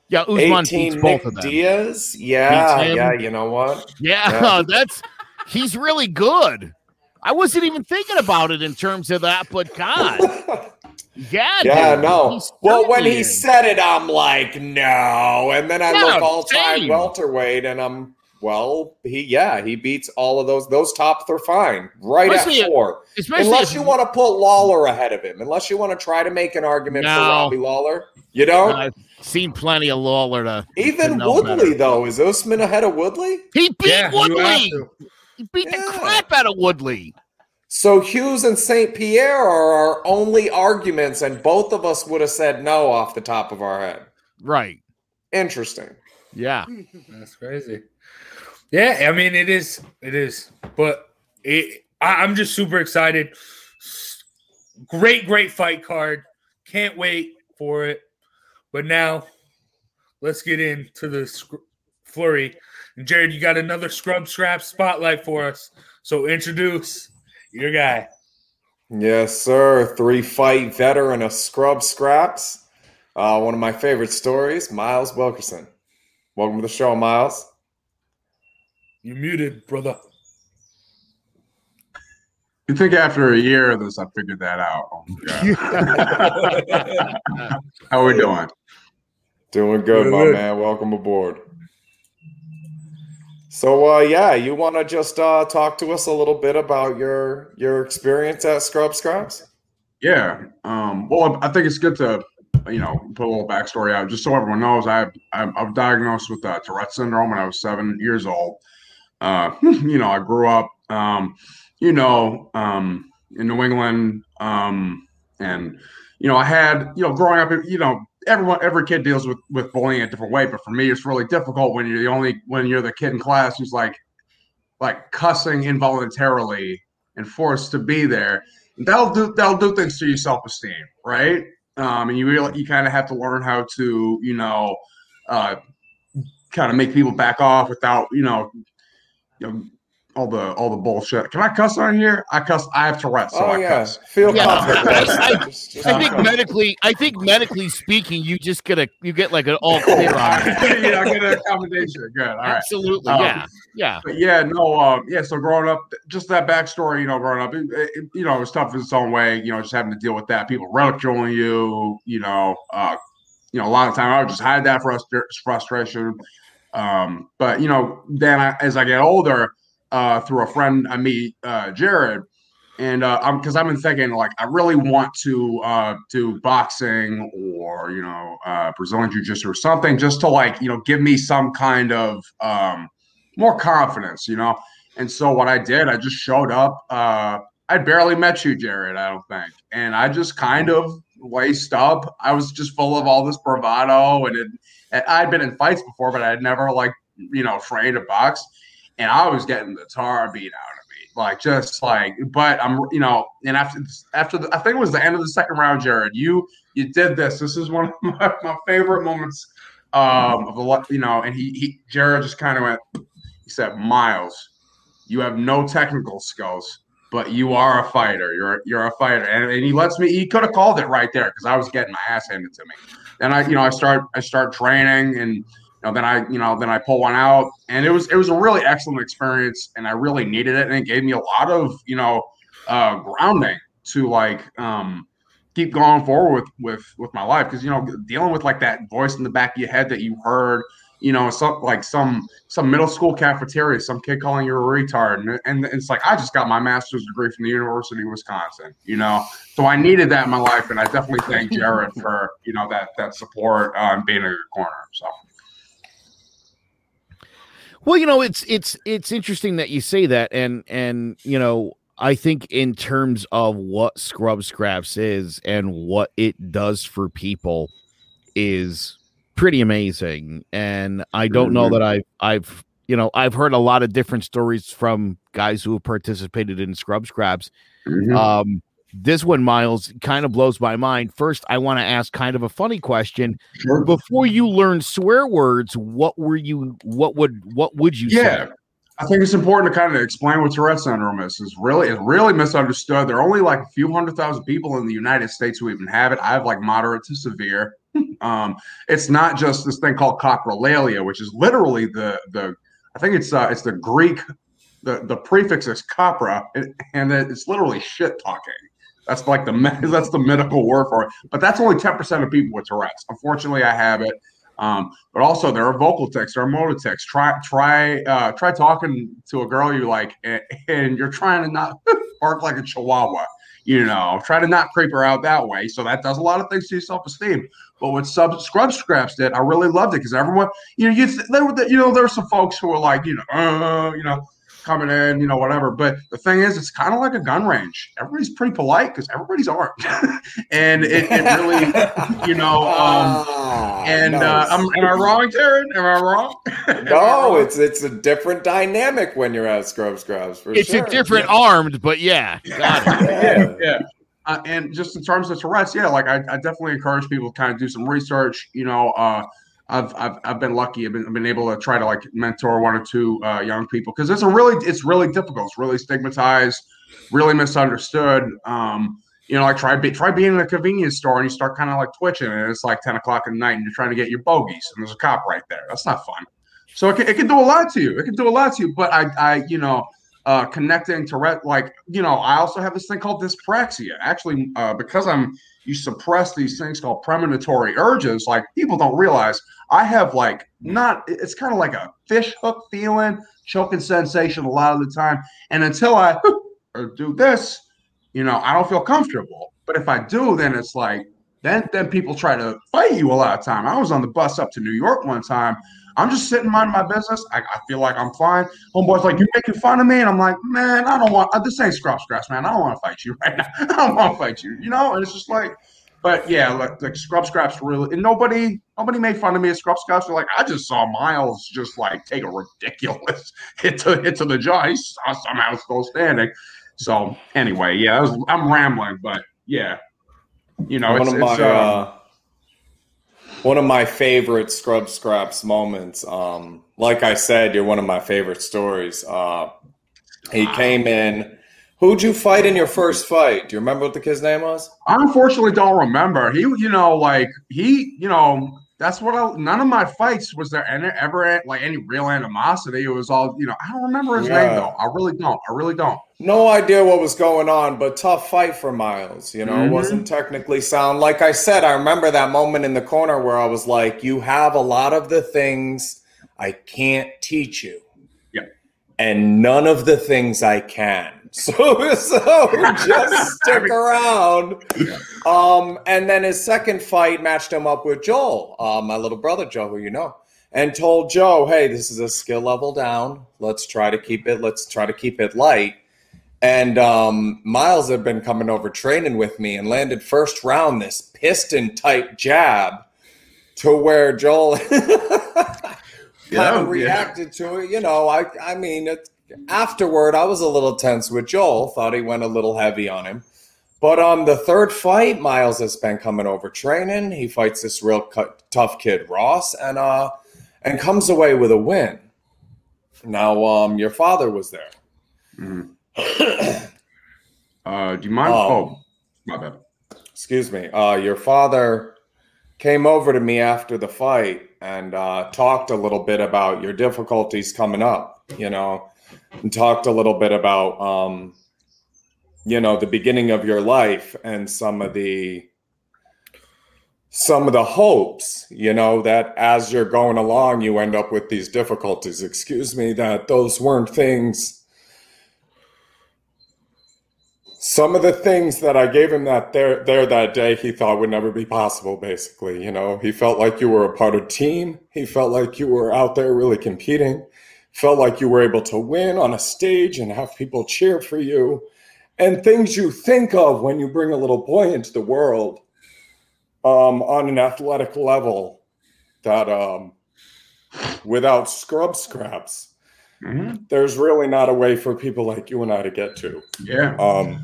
Yeah, Usman 18 beats Nick both of them. Diaz. Yeah, yeah, you know what? Yeah, <laughs> that's he's really good. I wasn't even thinking about it in terms of that, but God, yeah, Yeah, dude, no. Well, when he is. said it, I'm like, no. And then I Yeah, look all time welterweight, and I'm well. He, yeah, he beats all of those. Those tops are fine, right Especially- at four. especially Unless if- you want to put Lawler ahead of him, unless you want to try to make an argument for Robbie Lawler, you don't. I've seen plenty of Lawler to to Even know Woodley, better. though, is Usman ahead of Woodley? He beat Yeah, Woodley. He beat the crap out of Woodley. So Hughes and St. Pierre are our only arguments, and both of us would have said no off the top of our head. Right. Interesting. Yeah. That's crazy. Yeah, I mean it is. It is. But it, I, I'm just super excited. Great, great fight card. Can't wait for it. But now, let's get into the sc- flurry. And Jared, you got another scrub scrap spotlight for us. So introduce your guy. Yes, sir. Three fight veteran of scrub scraps. Uh, one of my favorite stories, Miles Wilkerson. Welcome to the show, Miles. You're muted, brother. You think after a year of this, I figured that out? Oh my god! <laughs> How we doing? Doing good, Doing my good. man. Welcome aboard. So, uh, yeah, you want to just uh, talk to us a little bit about your your experience at Scrub Scraps? Yeah. Um, well, I think it's good to, you know, put a little backstory out just so everyone knows. I I, I was diagnosed with uh, Tourette syndrome when I was seven years old. Uh, <laughs> you know, I grew up, um, you know, um, in New England, um, and you know, I had, you know, growing up, you know, everyone, every kid deals with with bullying a different way. But for me, it's really difficult when you're the only when you're the kid in class who's like, like cussing involuntarily and forced to be there that'll do that'll do things to your self-esteem right um and you really you kind of have to learn how to you know uh kind of make people back off without you know you know all the all the bullshit can i cuss on here i cuss i have tourette's so Oh, i yeah. cuss Feel Yeah, comfortable. <laughs> I, I- Just- just- I think medically, I think medically speaking, you just get a you get like an all clear <laughs> on it. yeah, I get an accommodation. Good. All right. Absolutely, Um, yeah, yeah. But yeah, no, um, yeah. So growing up, just that backstory, you know, growing up, it, it, you know, it was tough in its own way. You know, just having to deal with that, people ridiculing you. You know, uh, you know, a lot of time I would just hide that frustra- frustration. Um, but you know, then I, as I get older, uh, through a friend I meet, uh, Jared, and uh, I'm because I've been thinking like I really want to uh, do boxing or you know uh, Brazilian Jiu Jitsu or something just to like you know give me some kind of um, more confidence, you know. And so what I did, I just showed up. Uh, I barely met you, Jared. I don't think, and I just kind of laced up. I was just full of all this bravado, and, it, and I'd been in fights before, but I'd never like you know trained to box, and I was getting the tar beat out of me, like just like. But I'm you know, and after after the, I think it was the end of the second round, Jared, you you did this. This is one of <laughs> my, my favorite moments um of the you know, and he he Jared just kind of went. He said, Miles, you have no technical skills, but you are a fighter. You're you're a fighter, and, and he lets me. He could have called it right there because I was getting my ass handed to me. And I, you know, I start I start training, and you know, then I, you know, then I pull one out, and it was it was a really excellent experience, and I really needed it, and it gave me a lot of you know uh, grounding to like um, keep going forward with with with my life. Because you know dealing with like that voice in the back of your head that you heard you know, some like some some middle school cafeteria, some kid calling you a retard, and, and it's like I just got my master's degree from the University of Wisconsin, you know, so I needed that in my life, and I definitely thank Jared <laughs> for you know that that support uh, and being in your corner. So Well, you know, it's it's it's interesting that you say that, and and you know, I think in terms of what Scrub Scraps is and what it does for people is pretty amazing. And I don't know that I've I've you know I've heard a lot of different stories from guys who have participated in Scrub Scraps. Mhm. Um, this one, Miles, kind of blows my mind. First, I want to ask kind of a funny question. Before you learned swear words, what were you? What would what would you say? yeah. say? I think it's important to kind of explain what Tourette syndrome is. It's really, it's really misunderstood. There are only like a few hundred thousand people in the United States who even have it. I have like moderate to severe. <laughs> um, it's not just this thing called coprolalia, which is literally the the. I think it's uh, it's the Greek. The the prefix is copro, and, and it's literally shit talking. That's like the <laughs> that's the medical word for it. But that's only ten percent of people with Tourette's. Unfortunately, I have it. Um, but also there are vocal tics, there are motor tics. Try try uh, try talking to a girl you like, and, and you're trying to not <laughs> bark like a chihuahua. You know, try to not creep her out that way. So that does a lot of things to your self esteem. But what sub scrub scraps did, I really loved it because everyone, you know, you th- there were you know there were some folks who were like, you know, uh, you know, coming in, you know, whatever. But the thing is, it's kind of like a gun range. Everybody's pretty polite because everybody's armed, <laughs> and it, it really, you know, <laughs> um, and uh, nice. I'm, am I wrong, Taryn? Am I wrong? <laughs> no, it's it's a different dynamic when you're at Scrub Scrubs. For It's sure. a different armed, but yeah, got yeah, yeah. Uh, and just in terms of Tourette's, yeah, like I, I definitely encourage people to kind of do some research. You know, uh, I've, I've I've been lucky. I've been, I've been able to try to like mentor one or two uh, young people because it's a really it's really difficult. It's really stigmatized, really misunderstood. Um, you know, like try be, try being in a convenience store and you start kind of like twitching and it's like ten o'clock at night and you're trying to get your bogeys and there's a cop right there. That's not fun. So it can, it can do a lot to you. It can do a lot to you. But I I you know uh, connecting to re- like you know I also have this thing called dyspraxia. Actually, uh, because I'm you suppress these things called premonitory urges. Like people don't realize I have like not. It's kind of like a fish hook feeling, choking sensation a lot of the time. And until I or <laughs> do this, you know, I don't feel comfortable. But if I do, then it's like then then people try to fight you a lot of time. I was on the bus up to New York one time. I'm just sitting minding my business. I, I feel like I'm fine. Homeboy's like, "You're making fun of me," and I'm like, "Man, I don't want uh, this ain't scrap scraps, man. I don't want to fight you <laughs> right now. I don't want to fight you, you know." And it's just like, but yeah, like, like scrub scraps really, and nobody nobody made fun of me at scrub scraps. They're like, I just saw Miles just like take a ridiculous <laughs> hit to hit to the jaw. He's somehow still standing. So anyway, yeah, was, I'm rambling, but yeah, you know, one it's, of my um, uh, one of my favorite scrub scraps moments. Um, like I said, you're one of my favorite stories. Uh, he came in. Who'd you fight in your first fight? Do you remember what the kid's name was? I unfortunately don't remember. He, you know, like he, you know, that's what I. None of my fights was there any, ever like any real animosity. It was all, you know, I don't remember his Yeah. name though. I really don't. I really don't. No idea what was going on, but tough fight for Miles. You know, it Mhm. wasn't technically sound. Like I said, I remember that moment in the corner where I was like, "You have a lot of the things I can't teach you, yeah, and none of the things I can." <laughs> So, so just <laughs> stick around. Um, and then his second fight matched him up with Joel, uh, my little brother Joe, who you know, and told Joe, "Hey, this is a skill level down. Let's try to keep it. Let's try to keep it light." And um, Miles had been coming over training with me and landed first round this piston type jab to where Joel kind <laughs> Yeah, of yeah. reacted to it. You know, I I mean, it, afterward I was a little tense with Joel. Thought he went a little heavy on him. But on the third fight, Miles has been coming over training. He fights this real tough kid, Ross, and uh, and comes away with a win. Now, um, your father was there. Uh, do you mind? Um, oh, my bad. excuse me, uh, your father came over to me after the fight and uh, talked a little bit about your difficulties coming up, you know, and talked a little bit about, um, you know, the beginning of your life and some of the some of the hopes, you know, that as you're going along, you end up with these difficulties. Excuse me, that those weren't things. Some of the things that I gave him that there there that day he thought would never be possible basically. You know he felt like you were a part of team. He felt like you were out there really competing felt like you were able to win on a stage and have people cheer for you and things you think of when you bring a little boy into the world um, on an athletic level that um, without scrub scraps there's really not a way for people like you and I to get to. Yeah. Um,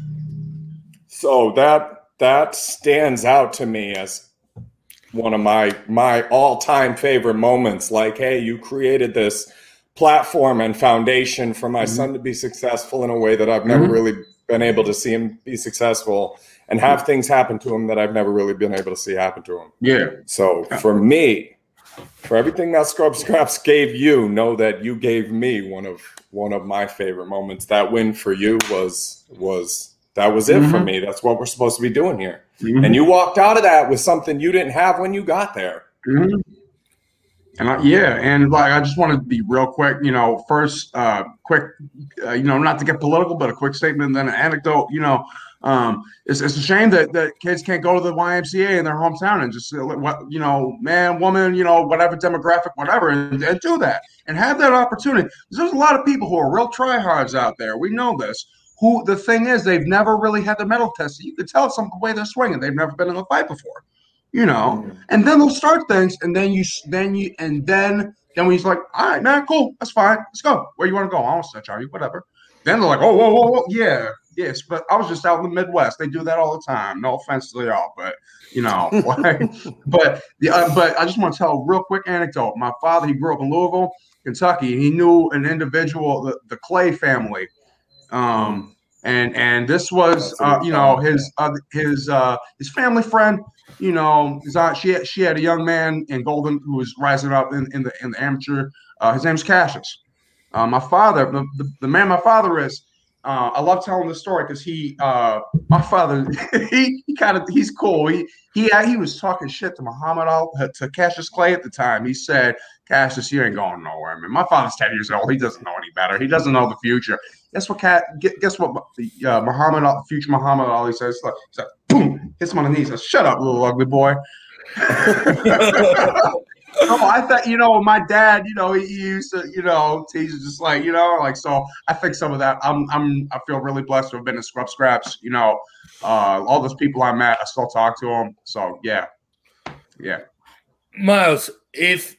so that that stands out to me as one of my my all-time favorite moments. Like, hey, you created this platform and foundation for my son to be successful in a way that I've never Mhm. really been able to see him be successful and have things happen to him that I've never really been able to see happen to him. Yeah. So for me, for everything that Scrub Scraps gave you, know that you gave me one of one of my favorite moments. That win for you was was that was it for Mhm. me. That's what we're supposed to be doing here. Mhm. And you walked out of that with something you didn't have when you got there. Mhm. And I, yeah, and like I just want to be real quick. You know, first, uh, quick, uh, you know, not to get political, but a quick statement, then an anecdote. You know, um, it's it's a shame that that kids can't go to the YMCA in their hometown and just uh, what you know, man, woman, you know, whatever demographic, whatever, and, and do that and have that opportunity. There's a lot of people who are real tryhards out there. We know this. Who the thing is, they've never really had the metal test. You can tell some the way they're swinging. They've never been in a fight before you know, and then they'll start things, and then you, then you, and then, then when he's like, all right, man, cool, that's fine, let's go. Where you want to go? I won't snitch on you, whatever. Then they're like, oh, whoa, whoa, whoa, yeah, yes, but I was just out in the Midwest. They do that all the time. No offense to y'all, but you know, <laughs> like, but the, uh, but I just want to tell a real quick anecdote. My father, he grew up in Louisville, Kentucky. And he knew an individual, the, the Clay family. Um, and and this was uh, you know his uh, his uh, his family friend you know his aunt, she had, she had a young man in Golden who was rising up in, in the in the amateur uh, his name's Cassius Uh, my father, the, the, the man my father is, uh, I love telling the story because he, uh, my father, <laughs> he, he kind of, he's cool. He, he, he was talking shit to Muhammad Al, to Cassius Clay at the time. He said, Cassius, you ain't going nowhere, man. My father's 10 years old. He doesn't know any better. He doesn't know the future. Guess what, Cat? Guess what? Uh, Muhammad, future Muhammad Ali says, like, boom, hits him on the knees. Says, Shut up, little ugly boy. <laughs> oh, I thought, you know, my dad, you know, he used to, you know, he's just like, you know, like so. I think some of that. I'm, I'm, I feel really blessed to have been in Scrub Scraps. You know, uh, all those people I met, I still talk to them. So yeah, yeah. Miles, if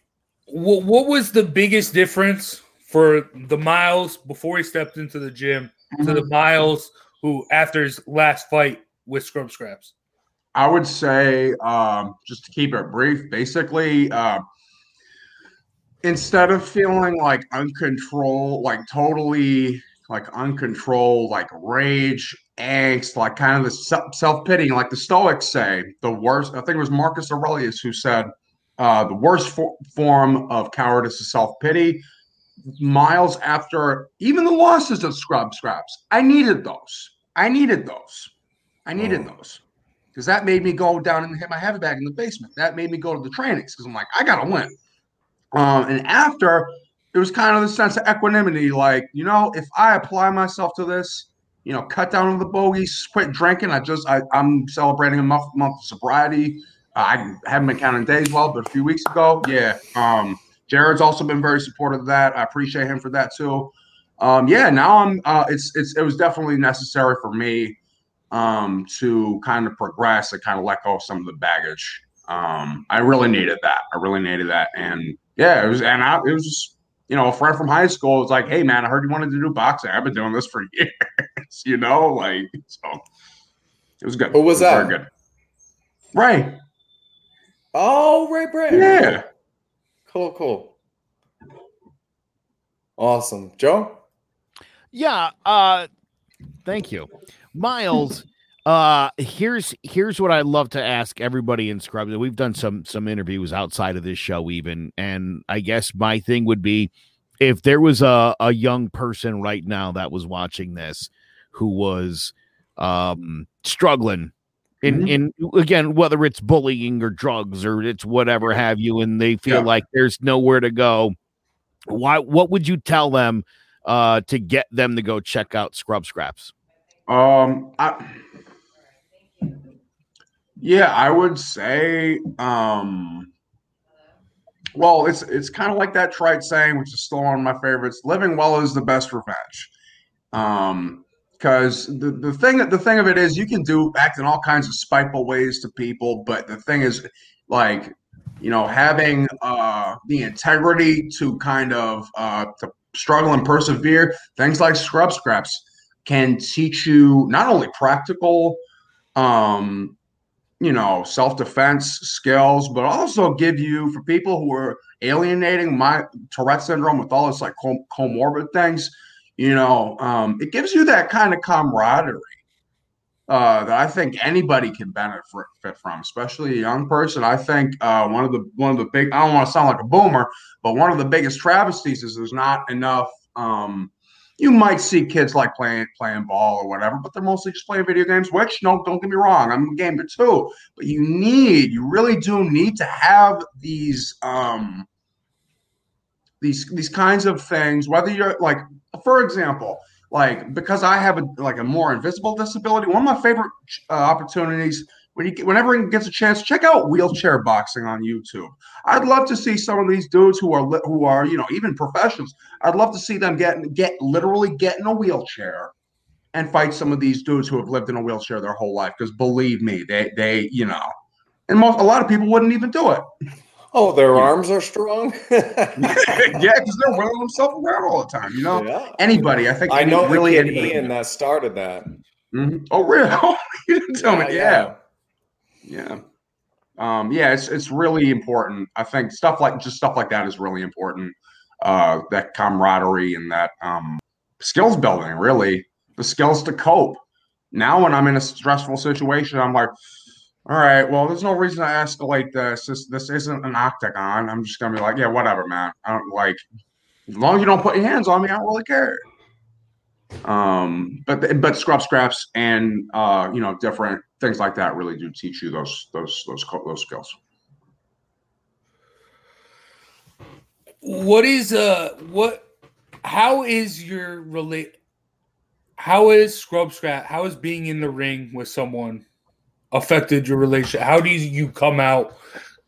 what, what was the biggest difference for the Miles before he stepped into the gym to the Miles who after his last fight with Scrub Scraps? I would say, um, just to keep it brief, basically, uh, instead of feeling like uncontrolled, like totally like uncontrolled, like rage, angst, like kind of the self pity, like the Stoics say, the worst. I think it was Marcus Aurelius who said, uh, the worst for- form of cowardice is self pity. Miles after even the losses of Scrub Scraps, I needed those. I needed those. I needed Oh. those because that made me go down and hit my heavy bag in the basement. That made me go to the trainings because I'm like, I gotta win. Um, and after, it was kind of the sense of equanimity, like you know, if I apply myself to this, you know, cut down on the bogeys, quit drinking. I just, I, I'm celebrating a month, month of sobriety. Uh, I haven't been counting days well, but a few weeks ago, yeah. Um, Jared's also been very supportive of that. I appreciate him for that too. Um, yeah, now I'm. Uh, it's it's it was definitely necessary for me um, to kind of progress and kind of let go of some of the baggage. Um, I really needed that. I really needed that, and yeah, it was. And I, it was just you know a friend from high school was like, "Hey man, I heard you wanted to do boxing. I've been doing this for <laughs> years." you know, like so. It was good. Who was It that? Very good. Right. Oh, Ray Brand. Yeah. Cool, cool. Awesome. Joe? Yeah, uh thank you. Miles, <laughs> uh here's here's what I love to ask everybody in Scrubs. We've done some some interviews outside of this show even and I guess my thing would be if there was a a young person right now that was watching this who was um struggling in Mhm. in again whether it's bullying or drugs or it's whatever have you and they feel Yeah. like there's nowhere to go why what would you tell them uh to get them to go check out scrub scraps Um, I, yeah, I would say, um, well, it's it's kind of like that trite saying, which is still one of my favorites: "Living well is the best revenge." Um, because the the thing the thing of it is, you can do act in all kinds of spiteful ways to people, but the thing is, like, you know, having uh the integrity to kind of uh to struggle and persevere. Things like scrub scraps can teach you not only practical um you know self-defense skills but also give you for people who are alienating my tourette syndrome with all this like com- comorbid things you know um it gives you that kind of camaraderie uh, that I think anybody can benefit from, especially a young person. I think uh, one of the one of the big I don't want to sound like a boomer, but one of the biggest travesties is there's not enough. Um, you might see kids like playing playing ball or whatever, but they're mostly just playing video games. Which no, don't get me wrong, I'm a gamer too. But you need, you really do need to have these um, these these kinds of things. Whether you're like, for example, like because I have a like a more invisible disability. One of my favorite uh, opportunities when you whenever he gets a chance, check out wheelchair boxing on YouTube. I'd love to see some of these dudes who are who are you know even professionals. I'd love to see them get get literally get in a wheelchair and fight some of these dudes who have lived in a wheelchair their whole life. Because believe me, they they you know, and most a lot of people wouldn't even do it. Oh, their arms are strong. <laughs> yeah, because they're wheeling themselves around all the time. You know, Yeah. anybody. I think I know really the kid Ian that started that. Mhm. Oh, really? <laughs> you didn't tell me. Yeah, Yeah. Yeah. Um, yeah, it's it's really important. I think stuff like just stuff like that is really important. Uh, that camaraderie and that um, skills building, really, the skills to cope. Now, when I'm in a stressful situation, I'm like, all right, well, there's no reason to escalate this. This this isn't an octagon. I'm just gonna be like, yeah, whatever, man. I don't like. As long as you don't put your hands on me, I don't really care. Um, but but scrub scraps and uh, you know different things like that really do teach you those those those those skills. What is uh what how is your relate how is scrub scrap how is being in the ring with someone affected your relationship? How do you come out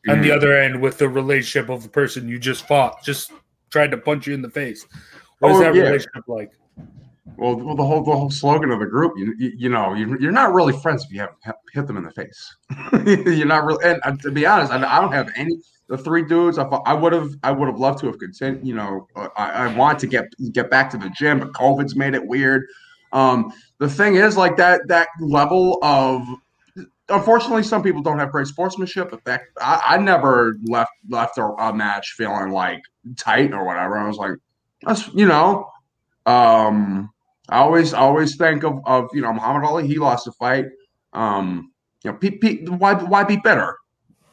on the Mm. other end with the relationship of the person you just fought, just tried to punch you in the face? What is Oh, that yeah. relationship like? Well, well, the whole the whole slogan of the group, you you, you know, you, you're not really friends if you haven't hit- hit them in the face. <laughs> you're not really. And uh, to be honest, I, I don't have any. The three dudes, I, I would have, I would have loved to have continued. You know, uh, I, I want to get get back to the gym, but COVID's made it weird. Um, the thing is, like that that level of. Unfortunately, some people don't have great sportsmanship. But that I, I never left left a, a match feeling like tight or whatever. I was like, that's you know, um, I always always think of of you know Muhammad Ali. He lost a fight. Um, you know, pe- pe- why why be bitter?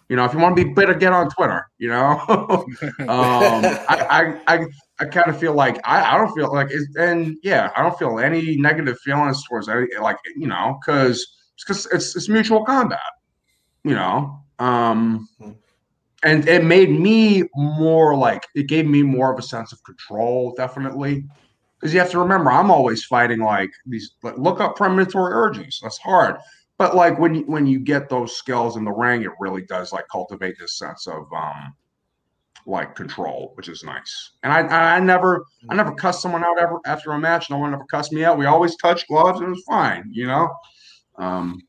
You know, if you want to be bitter, get on Twitter. You know, <laughs> um, I I I, I kind of feel like I, I don't feel like it's, and yeah, I don't feel any negative feelings towards any like you know because because it's it's mutual combat. You know, um, and it made me more like it gave me more of a sense of control, definitely. Because you have to remember i'm always fighting like these like, look up premonitory urges that's hard. But like when you when you get those skills in the ring it really does like cultivate this sense of um like control which is nice. And i i, never i never cussed someone out ever after a match. No one ever cussed me out. We always touched gloves and it was fine you know um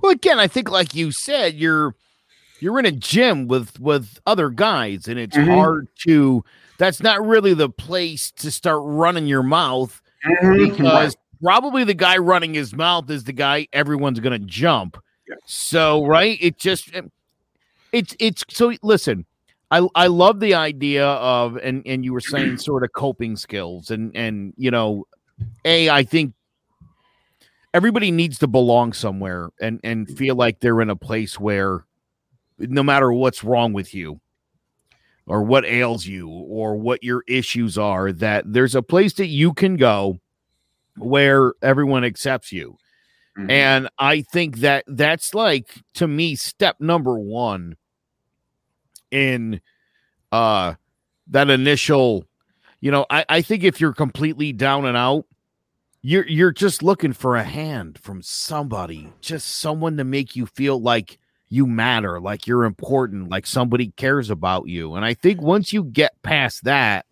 Well, again, I think like you said, you're you're in a gym with with other guys, and it's Mhm. hard to. That's not really the place to start running your mouth Mhm. because probably the guy running his mouth is the guy everyone's gonna jump. So right, it just it's it's so listen. I, I love the idea of and and you were saying sort of coping skills and and you know a I think everybody needs to belong somewhere and and feel like they're in a place where no matter what's wrong with you or what ails you or what your issues are that there's a place that you can go where everyone accepts you. And i think that that's like to me step number 1 in uh that initial you know i i think if you're completely down and out you're you're just looking for a hand from somebody just someone to make you feel like you matter like you're important like somebody cares about you. And i think once you get past that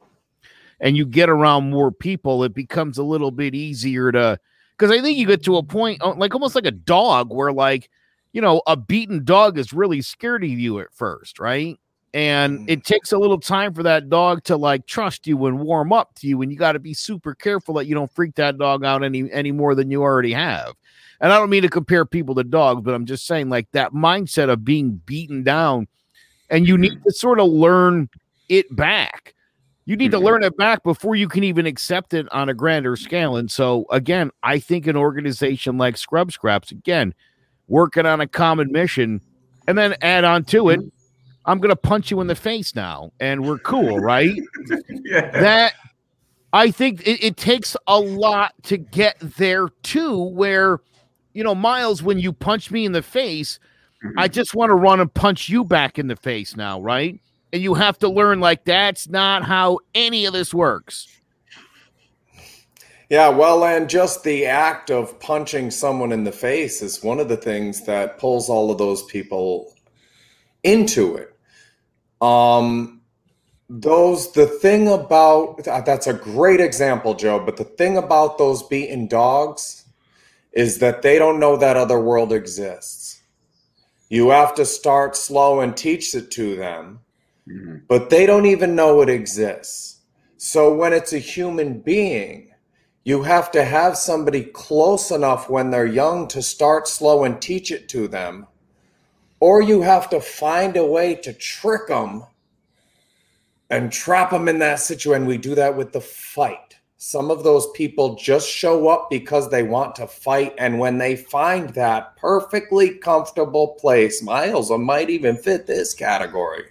and you get around more people it becomes a little bit easier to because i think you get to a point uh, like almost like a dog where like you know a beaten dog is really scared of you at first right and mm. it takes a little time for that dog to like trust you and warm up to you and you got to be super careful that you don't freak that dog out any any more than you already have. And i don't mean to compare people to dogs but i'm just saying like that mindset of being beaten down and you need mm-hmm. to sort of learn it back. You need to mm-hmm. learn it back before you can even accept it on a grander scale. And so again i think an organization like scrub scraps again working on a common mission and then add on to it mm-hmm. I'm going to punch you in the face now and we're cool <laughs> right? That i think it, it takes a lot to get there too where you know miles when you punch me in the face i mm-hmm. just want to run and punch you back in the face now right? And you have to learn like that's not how any of this works. Yeah, well, and just the act of punching someone in the face is one of the things that pulls all of those people into it. Um, those the thing about that's a great example, Joe. But the thing about those beaten dogs is that they don't know that other world exists. You have to start slow and teach it to them, but they don't even know it exists. So when it's a human being, you have to have somebody close enough when they're young to start slow and teach it to them, or you have to find a way to trick them and trap them in that situation. We do that with the fight. Some of those people just show up because they want to fight. And when they find that perfectly comfortable place, Miles might even fit this category.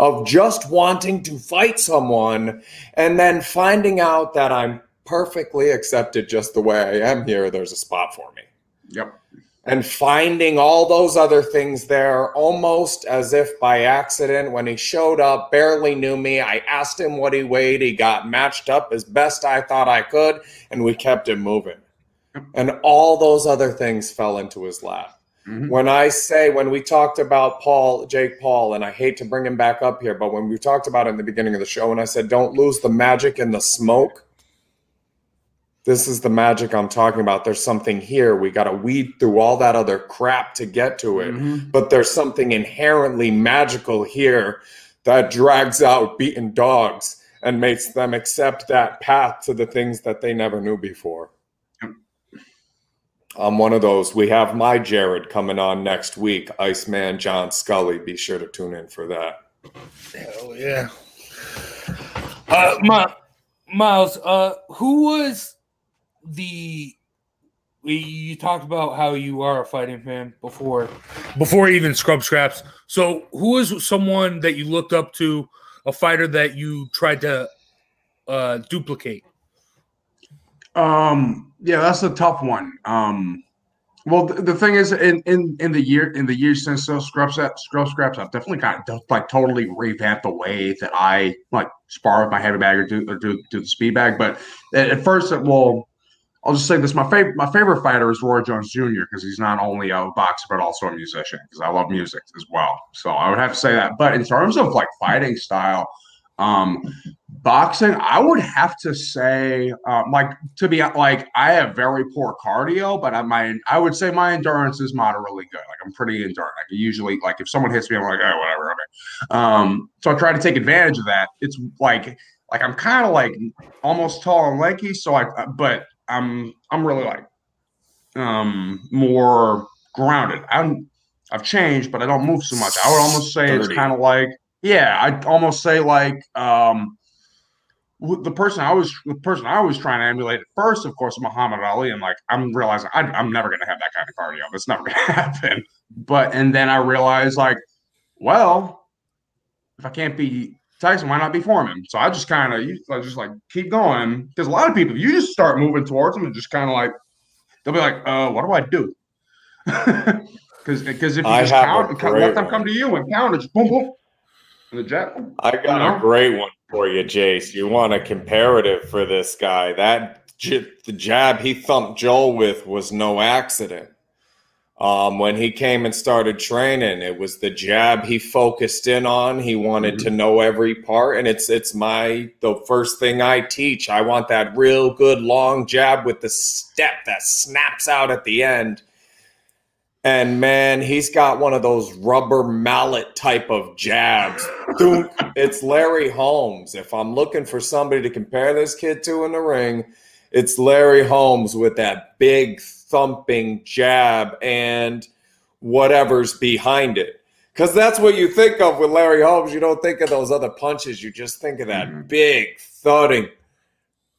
of just wanting to fight someone and then finding out that I'm perfectly accepted just the way I am here. There's a spot for me. Yep. And finding all those other things there almost as if by accident when he showed up, barely knew me. I asked him what he weighed. He got matched up as best I thought I could, and we kept him moving. And all those other things fell into his lap. Mm-hmm. When I say, when we talked about Paul, Jake Paul, and I hate to bring him back up here, but when we talked about it in the beginning of the show, and I said, don't lose the magic in the smoke, this is the magic I'm talking about. There's something here. We got to weed through all that other crap to get to it. But there's something inherently magical here that drags out beaten dogs and makes them accept that path to the things that they never knew before. I'm one of those. We have my Jared coming on next week, Iceman John Scully. Be sure to tune in for that. Hell yeah. Uh, My, Miles, uh, who was the? You talked about how you are a fighting fan before, before even Scrub Scraps. So, who is someone that you looked up to, a fighter that you tried to uh, duplicate? Um, yeah, that's a tough one. Um, well, th- the thing is, in in in the year in the years since those scrub scraps, scrub scraps, I've definitely of like totally revamped the way that I like spar with my heavy bag or do or do, do the speed bag. But at, at first, it well, I'll just say this: my favorite my favorite fighter is Roy Jones Jr. because he's not only a boxer but also a musician. Because I love music as well, so I would have to say that. But in terms of like fighting style, um, boxing, I would have to say, um, like to be like, I have very poor cardio, but I my I would say my endurance is moderately good. Like I'm pretty endurant. Like usually, like if someone hits me, I'm like, oh, whatever, okay. Um, so I try to take advantage of that. It's like like I'm kind of like almost tall and lanky, so I but I'm I'm really like um more grounded. I'm I've changed, but I don't move so much. I would almost say it's kind of like yeah, I'd almost say like um the person I was the person I was trying to emulate at first, of course, Muhammad Ali, and like I'm realizing I, I'm never gonna have that kind of cardio. That's never <laughs> gonna happen. But and then I realized like, well, if I can't beat Tyson, why not be Foreman? So I just kind of I just like keep going because a lot of people you just start moving towards them and just kind of like they'll be like, uh, what do I do? <laughs> Because because if you I just count, count- let them come to you and count, just boom boom. And the jet. I got You know? a great one for you, Jace. You want a comparative for this guy? That the jab he thumped Joel with was no accident. Um, when he came and started training, it was the jab he focused in on. He wanted to know every part, and it's it's my the first thing I teach. I want that real good long jab with the step that snaps out at the end. And man, he's got one of those rubber mallet type of jabs. It's Larry Holmes. If I'm looking for somebody to compare this kid to in the ring, it's Larry Holmes with that big thumping jab and whatever's behind it. Because that's what you think of with Larry Holmes. You don't think of those other punches. You just think of that mm-hmm. big thudding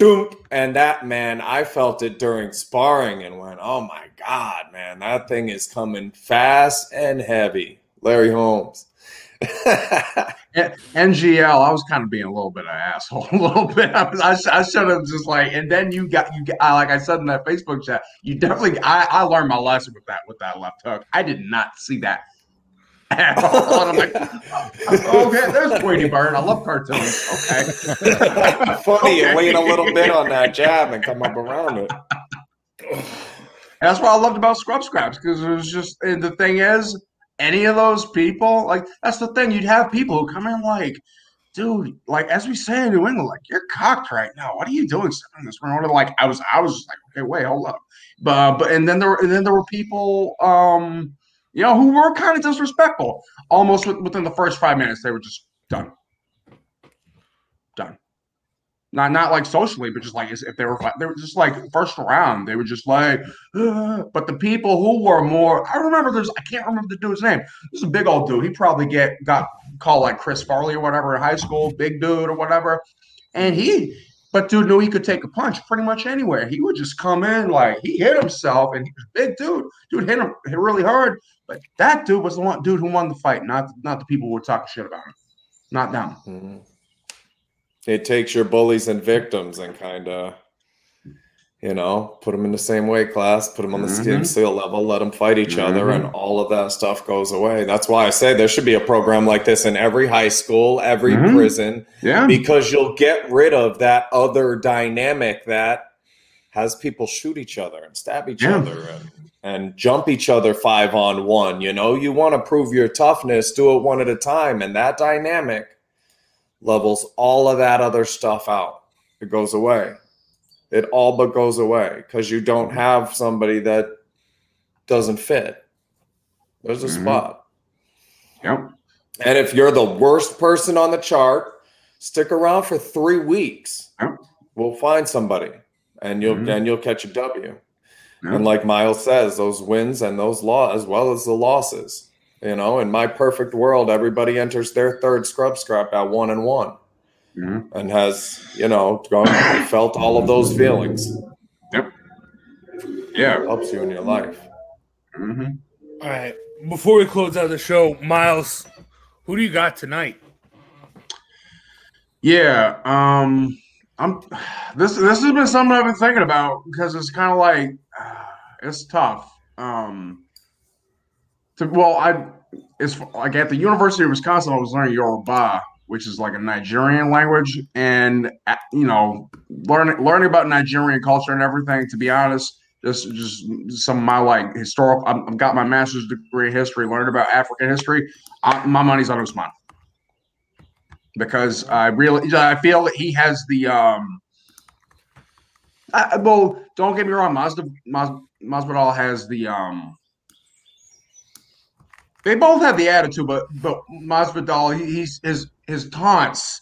Doom. And that man, I felt it during sparring and went, oh my God, man, that thing is coming fast and heavy. Larry Holmes. <laughs> NGL, I was kind of being a little bit of an asshole, <laughs> a little bit. I, was, I, I should have just like, and then you got you. Got, I, like I said in that Facebook chat, you definitely. I, I learned my lesson with that with that left hook. I did not see that <laughs> at all. I'm like, oh, okay, there's Tweety Bird. I love cartoons. Okay, Funny, you Okay. lean a little bit on that jab and come up around it. And that's what I loved about Scrub Scraps because it was just, and the thing is, any of those people, like, that's the thing. You'd have people who come in like, dude, like, as we say in New England, like, you're cocked right now. What are you doing in this room? Like, I was, I was just like, okay, wait, hold up. But, but, and then there were, and then there were people, um, you know, who were kind of disrespectful. Almost with, within the first five minutes, they were just. Done not not like socially, but just like if they were they were just like first round, they were just like. <gasps> But the people who were more, I remember there's I can't remember the dude's name. This is a big old dude. He probably get got called like Chris Farley or whatever in high school, big dude or whatever. And he, but dude knew he could take a punch pretty much anywhere. He would just come in like he hit himself, and he was big dude. Dude hit him hit really hard. But that dude was the one dude who won the fight, not not the people who were talking shit about him. not them. Mm-hmm. It takes your bullies and victims and kind of, you know, put them in the same weight class, put them on the same Mhm. skill level, let them fight each other, Mhm. and all of that stuff goes away. That's why I say there should be a program like this in every high school, every Mhm. prison, Yeah. because you'll get rid of that other dynamic that has people shoot each other and stab each Yeah. other and, and jump each other five on one. You know, you want to prove your toughness, do it one at a time. And that dynamic levels all of that other stuff out. It goes away. It all but goes away because you don't have somebody that doesn't fit. There's a Mhm. spot. Yep. And if you're the worst person on the chart, stick around for three weeks. Yep. We'll find somebody, and you'll Mhm. and you'll catch a W. Yep. And like Miles says, those wins and those law as well as the losses. You know, in my perfect world, everybody enters their third scrub scrap at one and one, Mhm. and has you know gone felt all of those feelings. Yep. Yeah. it helps you in your life. hmm All right. Before we close out the show, Miles, who do you got tonight? Yeah. Um. I'm. This this has been something I've been thinking about because it's kind of like uh, <sighs> it's tough. Um. To, well, I it's like at the University of Wisconsin, I was learning Yoruba, which is like a Nigerian language, and uh, you know, learning learning about Nigerian culture and everything. To be honest, just just some of my like historical. I've I've got my master's degree in history, learned about African history. I, my money's on Usman because I really I feel that he has the um. I, well, don't get me wrong, Mazda Maz, Masvidal has the um. They both have the attitude, but but Masvidal, he, he's his his taunts,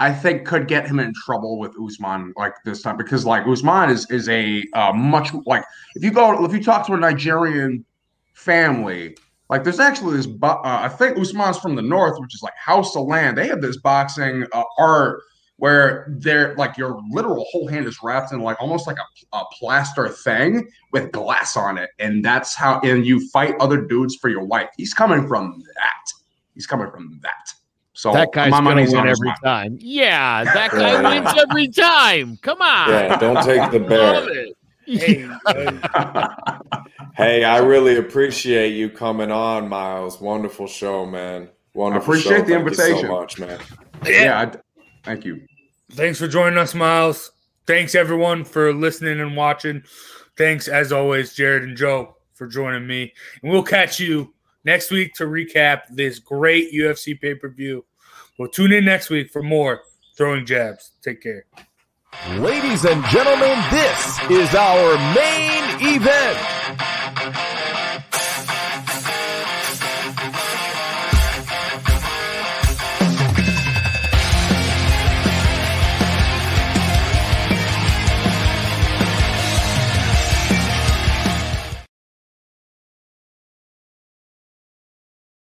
I think, could get him in trouble with Usman like this time because like Usman is is a uh, much like if you go if you talk to a Nigerian family, like there's actually this uh, I think Usman's from the north, which is like Hausaland. They have this boxing uh, art where they're like your literal whole hand is wrapped in like almost like a, a plaster thing with glass on it, and that's how and you fight other dudes for your wife. He's coming from that. He's coming from that. So that guy's my gonna money's win every Usman. time. Yeah, that guy Yeah. wins every time. Come on. Yeah, don't take the <laughs> Love it. Hey, Hey, I really appreciate you coming on, Miles. Wonderful show, man. Wonderful appreciate show. the Thank you invitation. so much, man. yeah, I- thank you. Thanks for joining us, Miles. Thanks everyone for listening and watching. Thanks as always, Jared and Joe, for joining me. And we'll catch you next week to recap this great UFC pay per view. We'll tune in next week for more throwing jabs. Take care. Ladies and gentlemen, this is our main event.